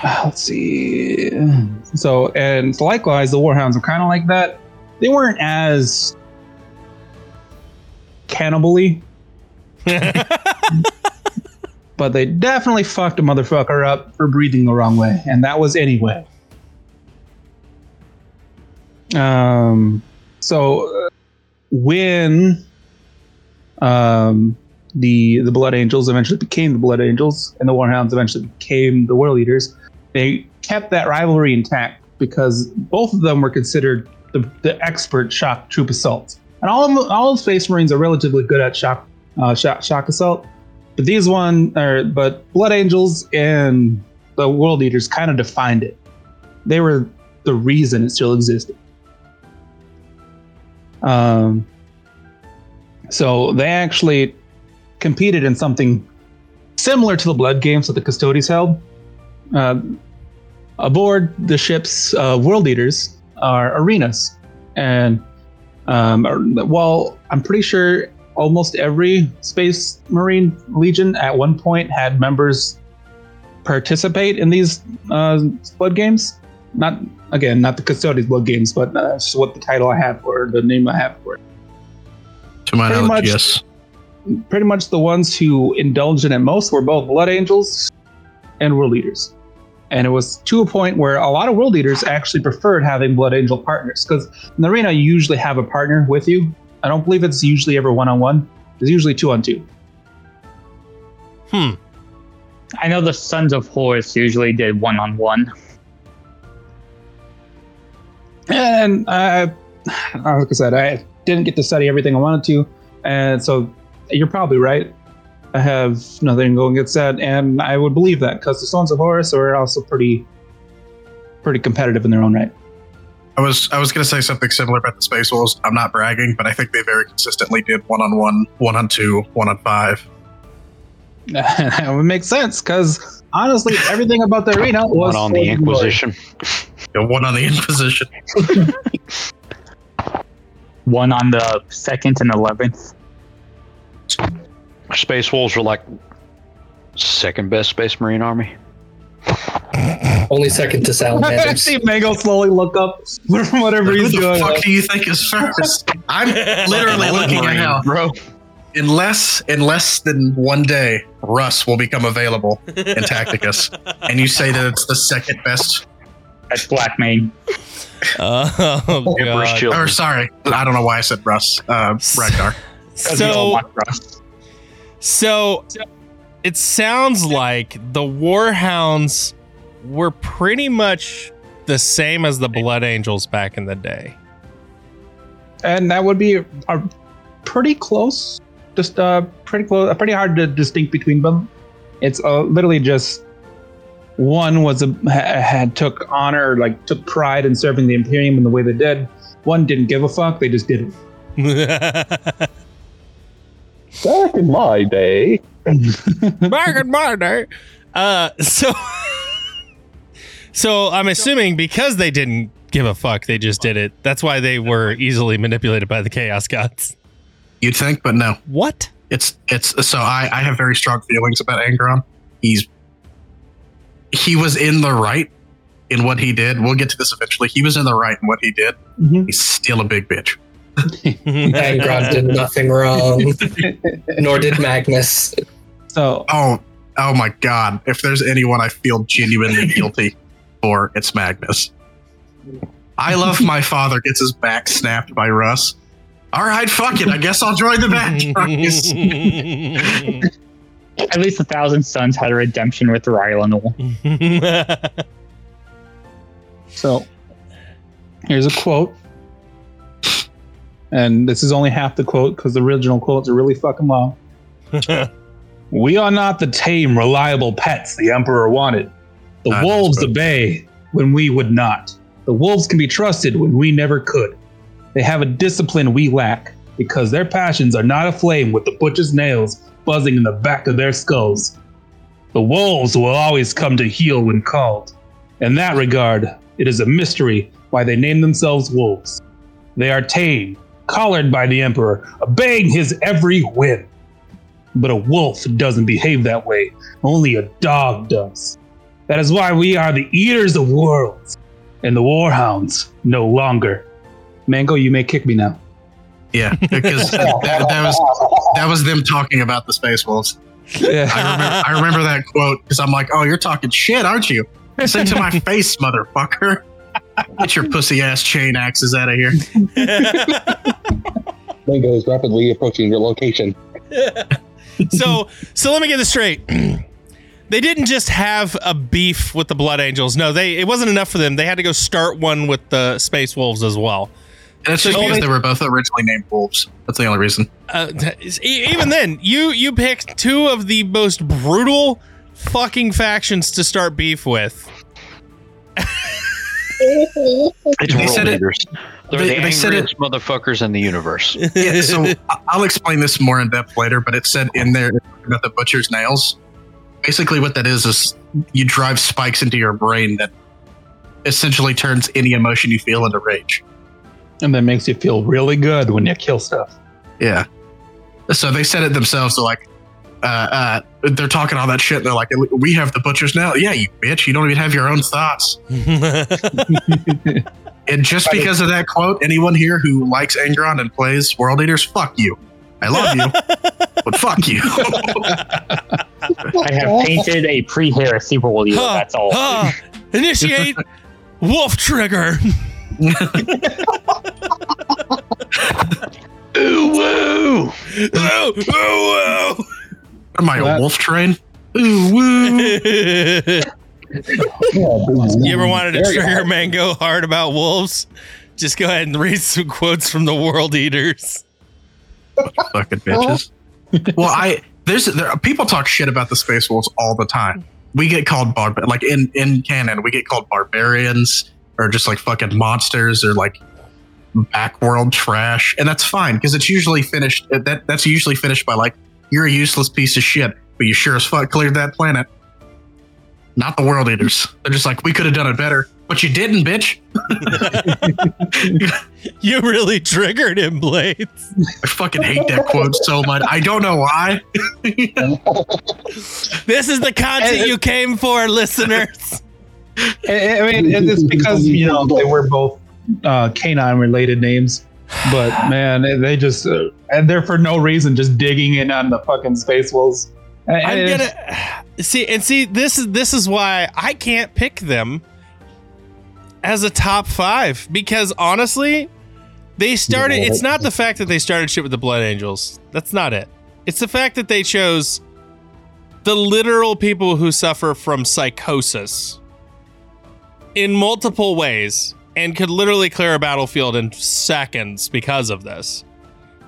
let's see. So, and likewise, the Warhounds are kind of like that. They weren't as cannibally, but they definitely fucked a motherfucker up for breathing the wrong way, and that was anyway. Um, so uh, when um the the Blood Angels eventually became the Blood Angels, and the Warhounds eventually became the World Eaters, they kept that rivalry intact because both of them were considered the, the expert shock troop assaults. And all of all of Space Marines are relatively good at shock uh, shock, shock assault, but these one are but Blood Angels and the World Eaters kind of defined it. They were the reason it still existed. Um, so they actually competed in something similar to the Blood Games that the Custodes held. Uh, aboard the ship's uh, World Eaters are arenas, and um, while I'm pretty sure almost every Space Marine Legion at one point had members participate in these uh, Blood Games. Not again, not the Custodes Blood Games, but uh, that's what the title I have for it, the name I have for it. To my Pretty knowledge, much. yes. pretty much the ones who indulged in it most were both Blood Angels and World Eaters. And it was to a point where a lot of World Eaters actually preferred having Blood Angel partners because in the arena you usually have a partner with you. I don't believe it's usually ever one on one. It's usually two on two. Hmm. I know the Sons of Horus usually did one on one. And uh, like I said, I didn't get to study everything I wanted to, and so you're probably right. I have nothing going against that, and I would believe that because the Sons of Horus are also pretty, pretty competitive in their own right. I was I was gonna say something similar about the Space Wolves. I'm not bragging, but I think they very consistently did one on one, one on two, one on five. that would make sense because honestly, everything about the arena was One on the. Inquisition. You know, one on the Inquisition. One on the second and eleventh. Space Wolves were like second best Space Marine army. Only second to salamanders. I salamanders. see Mango slowly look up from whatever Who he's the doing. fuck do you think is first? I'm literally looking at how bro. in less in less than one day, Russ will become available in Tacticus, and you say that it's the second best. That's Blackmane. Oh god. Or sorry, I don't know why I said Russ. Uh, Ragnar. 'Cause we all So want Russ. So it sounds like the Warhounds were pretty much the same as the Blood Angels back in the day. and that would be a, a pretty close, just uh, pretty close, pretty hard to distinct between them. It's uh, literally just one was a ha- had took honor, like took pride in serving the Imperium in the way they did. One didn't give a fuck; they just did it. Back in my day, back in my day. Uh, so, so I'm assuming because they didn't give a fuck, they just did it. That's why they were easily manipulated by the Chaos Gods. You'd think, but no. What? It's it's so I I have very strong feelings about Angron. He's he was in the right in what he did. We'll get to this eventually. He was in the right in what he did. He's still a big bitch. Angron did nothing wrong, nor did Magnus. So Oh oh my god! If there's anyone I feel genuinely guilty for, it's Magnus. I love my father gets his back snapped by Russ. All right, fuck it. I guess I'll join the bad guys. At least a thousand sons had a redemption with Rylanol. So here's a quote. And this is only half the quote because the original quotes are really fucking long. We are not the tame, reliable pets the Emperor wanted. The Ah, wolves that's obey when we would not. The wolves can be trusted when we never could. They have a discipline we lack because their passions are not aflame with the butcher's nails buzzing in the back of their skulls. The wolves will always come to heel when called. In that regard, it is a mystery why they name themselves wolves. They are tame, collared by the Emperor, obeying his every whim. But a wolf doesn't behave that way, only a dog does. That is why we are the eaters of worlds, and the warhounds no longer. Mango, you may kick me now. Yeah, because that, that was that was them talking about the space wolves. I remember, I remember that quote because I'm like, "Oh, you're talking shit, aren't you?" Say to my face, motherfucker. Get your pussy ass chain axes out of here. Mango is rapidly approaching your location. so so let me get this straight. they didn't just have a beef with the Blood Angels. No, they it wasn't enough for them. They had to go start one with the Space Wolves as well. And it's just So because they- they were both originally named wolves. That's the only reason. Uh, e- even then, you you picked two of the most brutal fucking factions to start beef with. It's They world said it- They're they- the they said it- motherfuckers in the universe. Yeah, so I- I'll explain this more in depth later, but it said in there about the butcher's nails. Basically, what that is is you drive spikes into your brain that essentially turns any emotion you feel into rage. And that makes you feel really good when you kill stuff. Yeah. So they said it themselves. They're like, uh, uh, they're talking all that shit. And they're like, we have the butcher's now. Yeah, you bitch. You don't even have your own thoughts. And just because of that quote, anyone here who likes Angron and plays World Eaters, fuck you. I love you, but fuck you. I have painted a pre-heresy World Eater. Huh, That's all. huh. Initiate wolf trigger. Ooh, woo! oh, oh, Am I That- a wolf train? Ooh, woo. you ever wanted to trigger mango hard about wolves? Just go ahead and read some quotes from the world eaters. Fucking bitches. well, I there's there, people talk shit about the space wolves all the time. We get called barb like in in canon, we get called barbarians or just like fucking monsters or like backworld trash, and that's fine because it's usually finished. That that's usually finished by like you're a useless piece of shit, but you sure as fuck cleared that planet. Not the world eaters. They're just like we could have done it better, but you didn't, bitch. You really triggered him, Blades. I fucking hate that quote so much. I don't know why. This is the content you came for, listeners. I, I mean, it's because you know they were both uh, canine related names, but man, they just uh, and they're for no reason just digging in on the fucking space wolves. And- I'm gonna see and see this is this is why I can't pick them as a top five because honestly, they started. It's not the fact that they started shit with the Blood Angels. That's not it. It's the fact that they chose the literal people who suffer from psychosis in multiple ways and could literally clear a battlefield in seconds because of this.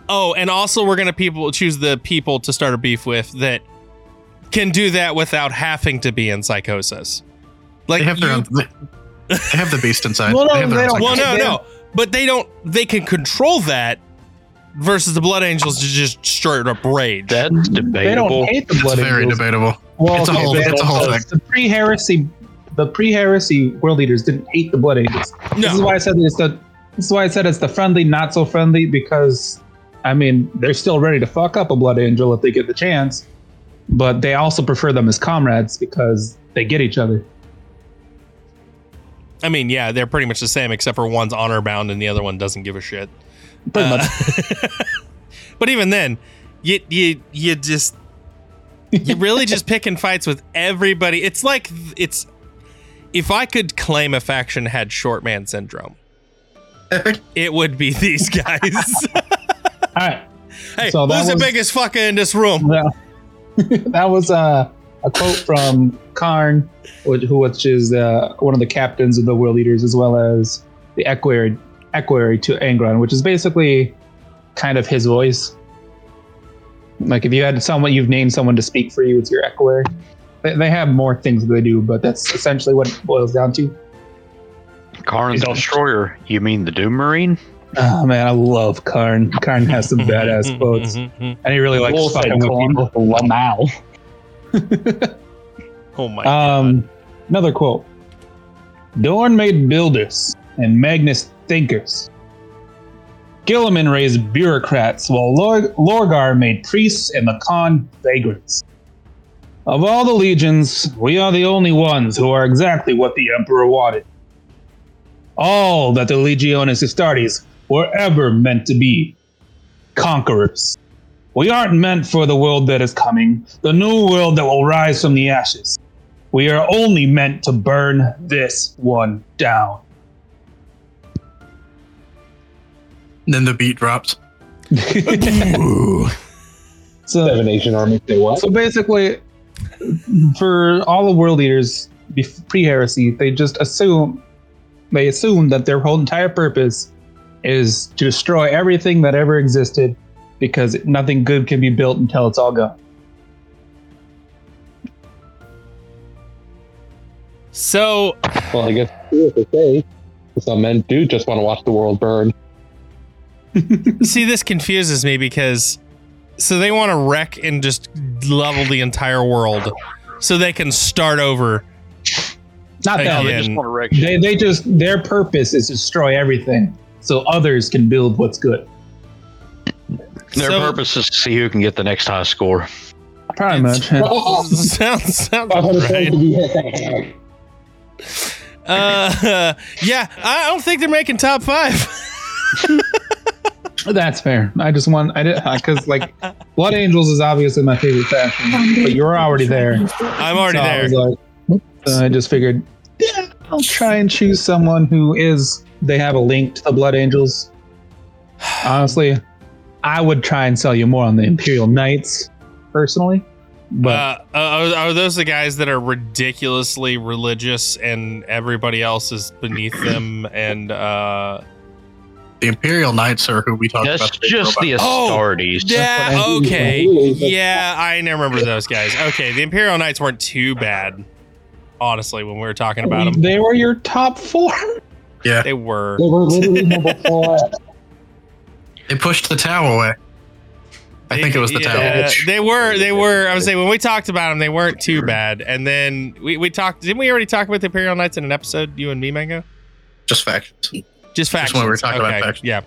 Oh, and also we're gonna people choose the people to start a beef with that can do that without having to be in psychosis. Like They have their you- own. They they have the beast inside. Well, no, have their they own well, no, no, but they don't. They can control that versus the Blood Angels to just straight up rage. That's they debatable. don't hate the It's blood very angels. debatable. Well, It's a whole- it's a whole thing. The pre-heresy, the pre-heresy world eaters didn't hate the blood angels. This is why I said it's the. This is why I said it's the friendly, not so friendly because, I mean, they're still ready to fuck up a blood angel if they get the chance, but they also prefer them as comrades because they get each other. I mean, yeah, they're pretty much the same except for one's honor bound and the other one doesn't give a shit. Pretty Uh, much. but even then, you you you just you really just picking fights with everybody. It's like it's if I could claim a faction had short man syndrome, it would be these guys. All right. hey, So that who's the biggest fucker in this room? Well, that was uh, a quote from Kharn, which, who which is uh, one of the captains of the world eaters, as well as the equerry, equerry to Angron, which is basically kind of his voice. Like if you had someone you've named someone to speak for you, it's your equerry. They, they have more things that they do, but that's essentially what it boils down to. Kharn the Destroyer. You mean the Doom Marine? Oh man, I love Kharn. Kharn has some badass quotes, and he really likes Wolf fucking and with people. Lamau. oh my Um, another quote. Dorn made builders and Magnus thinkers. Guilliman raised bureaucrats, while Lor- Lorgar made priests and the Khan vagrants. Of all the legions, we are the only ones who are exactly what the Emperor wanted. All that the Legiones Astartes were ever meant to be conquerors. We aren't meant for the world that is coming, the new world that will rise from the ashes. We are only meant to burn this one down. Then the beat drops. So, Seven Asian army say what? so basically, for all the world eaters pre-heresy, they just assume they assume that their whole entire purpose is to destroy everything that ever existed, because nothing good can be built until it's all gone. So Well, I guess what they say. Some men do just want to watch the world burn. see, this confuses me because so they want to wreck and just level the entire world so they can start over. Not Hey, that. They just want to wreck they, they just their purpose is to destroy everything, so others can build what's good. Their So- purpose is to see who can get the next high score. Pretty much. sounds sounds right. Uh, yeah, I don't think they're making top five. That's fair. I just want I did because like Blood Angels is obviously my favorite faction, but you're already there. I'm already So there. was like, so I just figured, yeah, I'll try and choose someone who is. They have a link to the Blood Angels. Honestly, I would try and sell you more on the Imperial Knights, personally. But uh, uh, are, are those the guys that are ridiculously religious and everybody else is beneath them? And uh, The Imperial Knights are who we talked oh, That's about. just the Oh, yeah, okay, yeah, I remember those guys. Okay, the Imperial Knights weren't too bad, honestly, when we were talking about them. they were your top four. Yeah, They were. They were literally number four. they pushed the Tau away. I think it was the Yeah, Tau. They were. They were. I would say when we talked about them, they weren't too bad. And then we, we talked. Didn't we already talk about the Imperial Knights in an episode? You and me, Mango. Just factions. Just factions. when we were talking about Okay, factions. Yeah.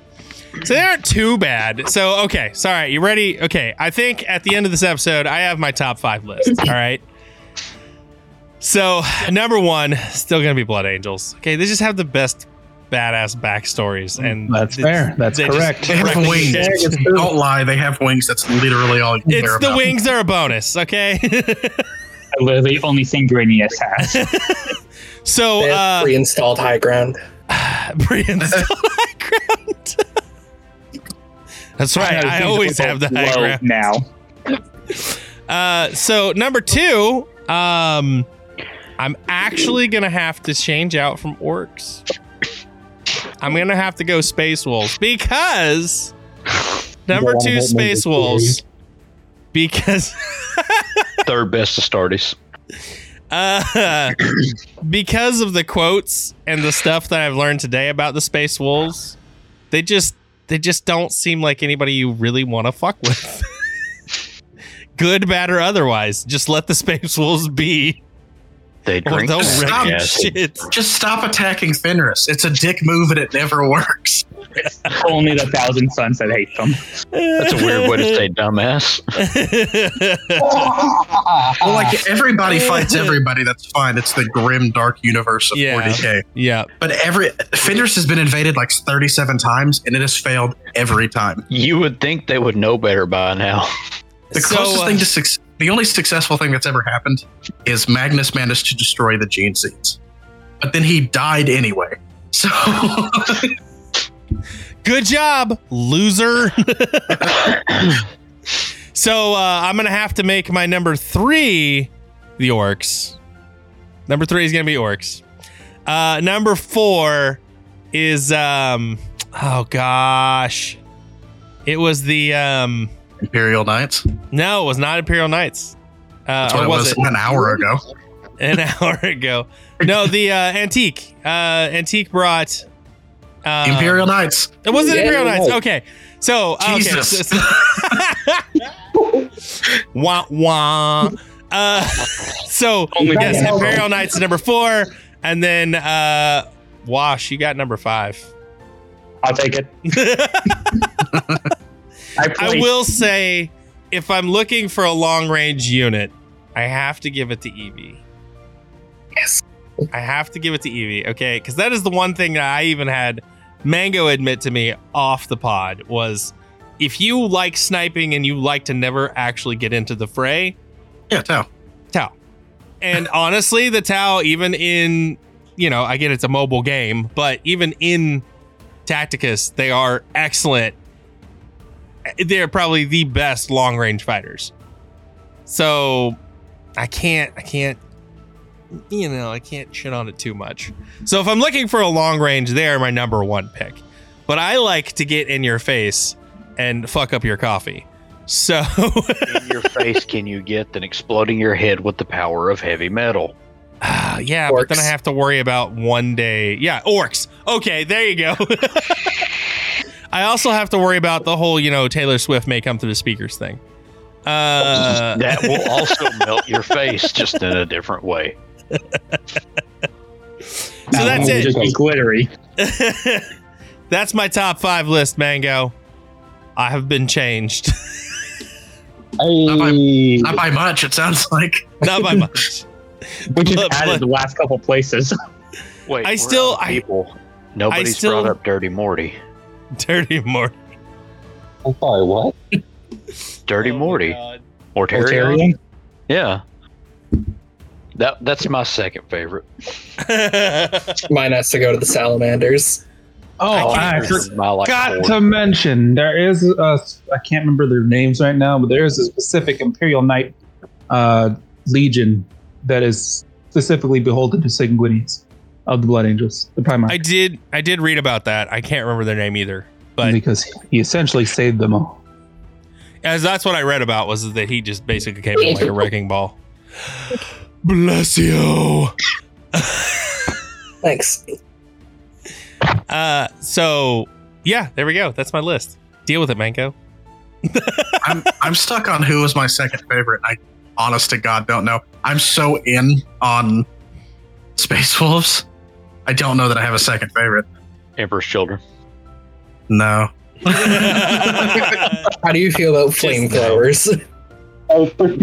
So they aren't too bad. So okay, sorry. You ready? Okay. I think at the end of this episode, I have my top five list. All right. So number one, still gonna be Blood Angels. Okay, they just have the best badass backstories, and That's fair. That's they correct. They have wings. shit. Don't lie, they have wings. That's literally all you care It's the about. wings are a bonus. Okay. I literally only thing Grinius has. so uh, pre-installed high ground. Brian's still high ground. That's right. I always have the high ground. now. Uh, so number two, um, I'm actually gonna have to change out from orcs. I'm gonna have to go space wolves because number wanna two space number wolves because Third best Astartes. Uh, because of the quotes and the stuff that I've learned today about the space wolves, they just they just don't seem like anybody you really want to fuck with. Good, bad, or otherwise, just let the space wolves be. They Or drink they'll Stop. your shit. Just stop attacking Fenris. It's a dick move and it never works. Only the Thousand Sons that hate them. That's a weird way to say dumbass. Well, like everybody fights everybody. That's fine. It's the grim, dark universe of Yeah. 40k. yeah. But every Fenris has been invaded like 37 times, and it has failed every time. You would think they would know better by now. The So, closest uh, thing to suc the only successful thing that's ever happened is Magnus managed to destroy the gene seeds, but then he died anyway. So Good job, loser. so uh, I'm gonna have to make my number three the orcs. Number three is gonna be orcs. Uh, number four is um oh gosh, it was the um Imperial Knights. no, it was not Imperial Knights. Uh, That's or what it was was it an hour ago. an hour ago? No, the uh, antique. Uh, antique brought. Um, Imperial Knights. It wasn't Yeah, Imperial Knights. right. Okay. So, okay. Jesus. so- wah wah. Uh, so Only yes, that. Imperial Knights number four, and then uh, Wash, you got number five. I'll take it. I, I will say, if I'm looking for a long range unit, I have to give it to Evie. Yes. I have to give it to Evie, okay? Because that is the one thing that I even had Mango admit to me off the pod was if you like sniping and you like to never actually get into the fray, Yeah, Tau. Tau. And honestly, the Tau, even in, you know, I get it's a mobile game, but even in Tacticus, they are excellent. They're probably the best long range fighters. So I can't, I can't, you know, I can't shit on it too much. So if I'm looking for a long range, they're my number one pick. But I like to get in your face and fuck up your coffee. So In your face can you get than exploding your head with the power of heavy metal? Ah, yeah, but then I Orcs. have to worry about one day. Yeah, orcs. Okay, there you go. I also have to worry about the whole, you know, Taylor Swift may come through the speakers thing. Uh, that will also melt your face just in a different way. so that's it'll. Just be glittery. that's my top five list, Mango. I have been changed. I, Not by much, it sounds like. Not by much. We just But- added but- the last couple places. Wait, I still- out I- people. Nobody's still- brought up Dirty Morty. Dirty Morty. I'm sorry, what? Dirty Oh Morty. Or Terry. Yeah. That that's my second favorite. Mine has to go to the salamanders. Oh, I I can't forgot My like fourth. to mention there is a I can't remember their names right now, but there is a specific Imperial Knight uh, Legion that is specifically beholden to Sanguinius of the Blood Angels, the Primarch, I did I did read about that. I can't remember their name either. But because he essentially saved them all. as that's what I read about was that he just basically came in like a wrecking ball. Bless you. Thanks. Uh so yeah, there we go. That's my list. Deal with it, Mango. I'm I'm stuck on who was my second favorite. I honest to God don't know. I'm so in on Space Wolves. I don't know that I have a second favorite. Emperor's Children. No. How do you feel about Just flamethrowers? Oh,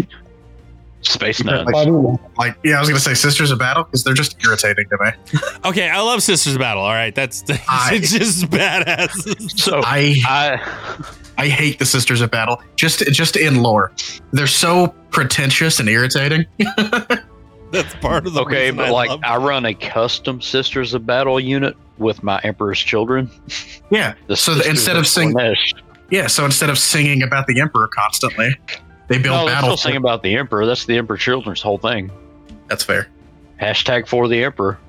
Space Nuns. funny. Like, yeah, I was gonna say Sisters of Battle because they're just irritating to me. okay, I love Sisters of Battle. All right, that's I- it's just badass. So I I I hate the Sisters of Battle. Just just in lore, they're so pretentious and irritating. That's part of the okay, but I like I run a custom Sisters of Battle unit with my Emperor's Children. Yeah. The So the- Sisters instead of sing- Slaanesh. Yeah. So instead of singing about the Emperor constantly, they build no, they're battle. still singing about the Emperor. That's the Emperor Children's whole thing. That's fair. Hashtag for the Emperor.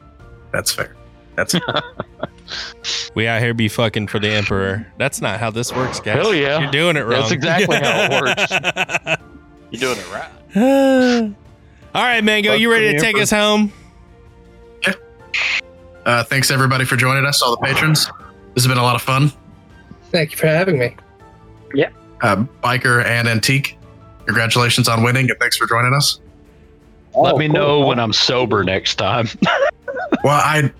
That's fair. That's We out here be fucking for the emperor. That's not how this works, guys. Hell yeah. You're doing it wrong. That's exactly how it works. You're doing it right. All right, Mango, you ready to take us home? uh, thanks everybody for joining us, all the patrons. This has been a lot of fun. Thank you for having me. Uh, Biker and Antique, congratulations on winning and thanks for joining us. Let Oh, me cool. know when I'm sober next time. Well, I,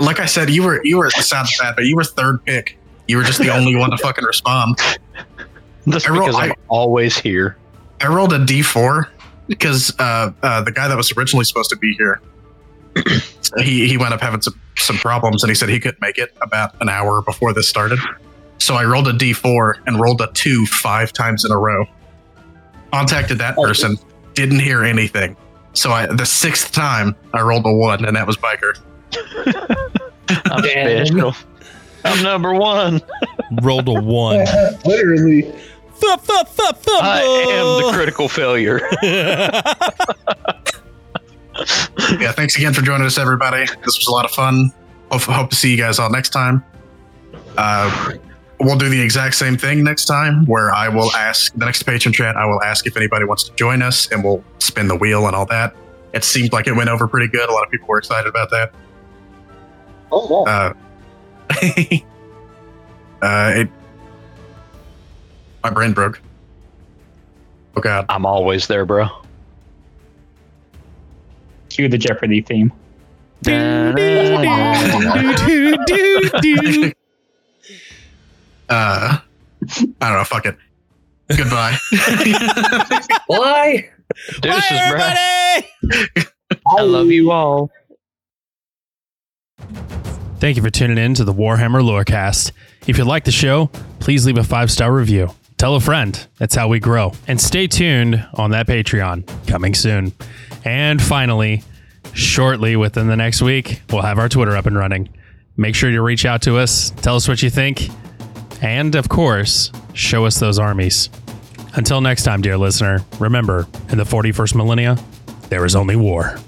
like I said, you were you were it sounds bad, but you were third pick. You were just the only one to fucking respond. That's I roll- because I'm I- always here. I rolled a D4 because uh, uh, the guy that was originally supposed to be here, he he wound up having some some problems, and he said he couldn't make it about an hour before this started. So I rolled a D4 and rolled a two five times in a row. Contacted that person, didn't hear anything. So I the sixth time I rolled a one, and that was Biker. I'm special. I'm number one. Rolled a one. Literally. I am the critical failure. Yeah, thanks again for joining us, everybody. This was a lot of fun. Hope, hope to see you guys all next time. Uh, we'll do the exact same thing next time, where I will ask the next patron chat. I will ask if anybody wants to join us, and we'll spin the wheel and all that. It seemed like it went over pretty good. A lot of people were excited about that. Oh, wow. Uh, uh, it, my brain broke. Oh God. I'm always there, bro. Cue the Jeopardy theme. Do, do, do, do. Uh, I don't know. Fuck it. Goodbye. Why? Deuces, Bye, bro. everybody! I love you all. Thank you for tuning in to the Warhammer Lorecast. If you like the show, please leave a five star review. Tell a friend. That's how we grow. And stay tuned on that Patreon coming soon. And finally, shortly within the next week, we'll have our Twitter up and running. Make sure you reach out to us, tell us what you think, and of course, show us those armies. Until next time, dear listener, remember in the 41st millennia, there is only war.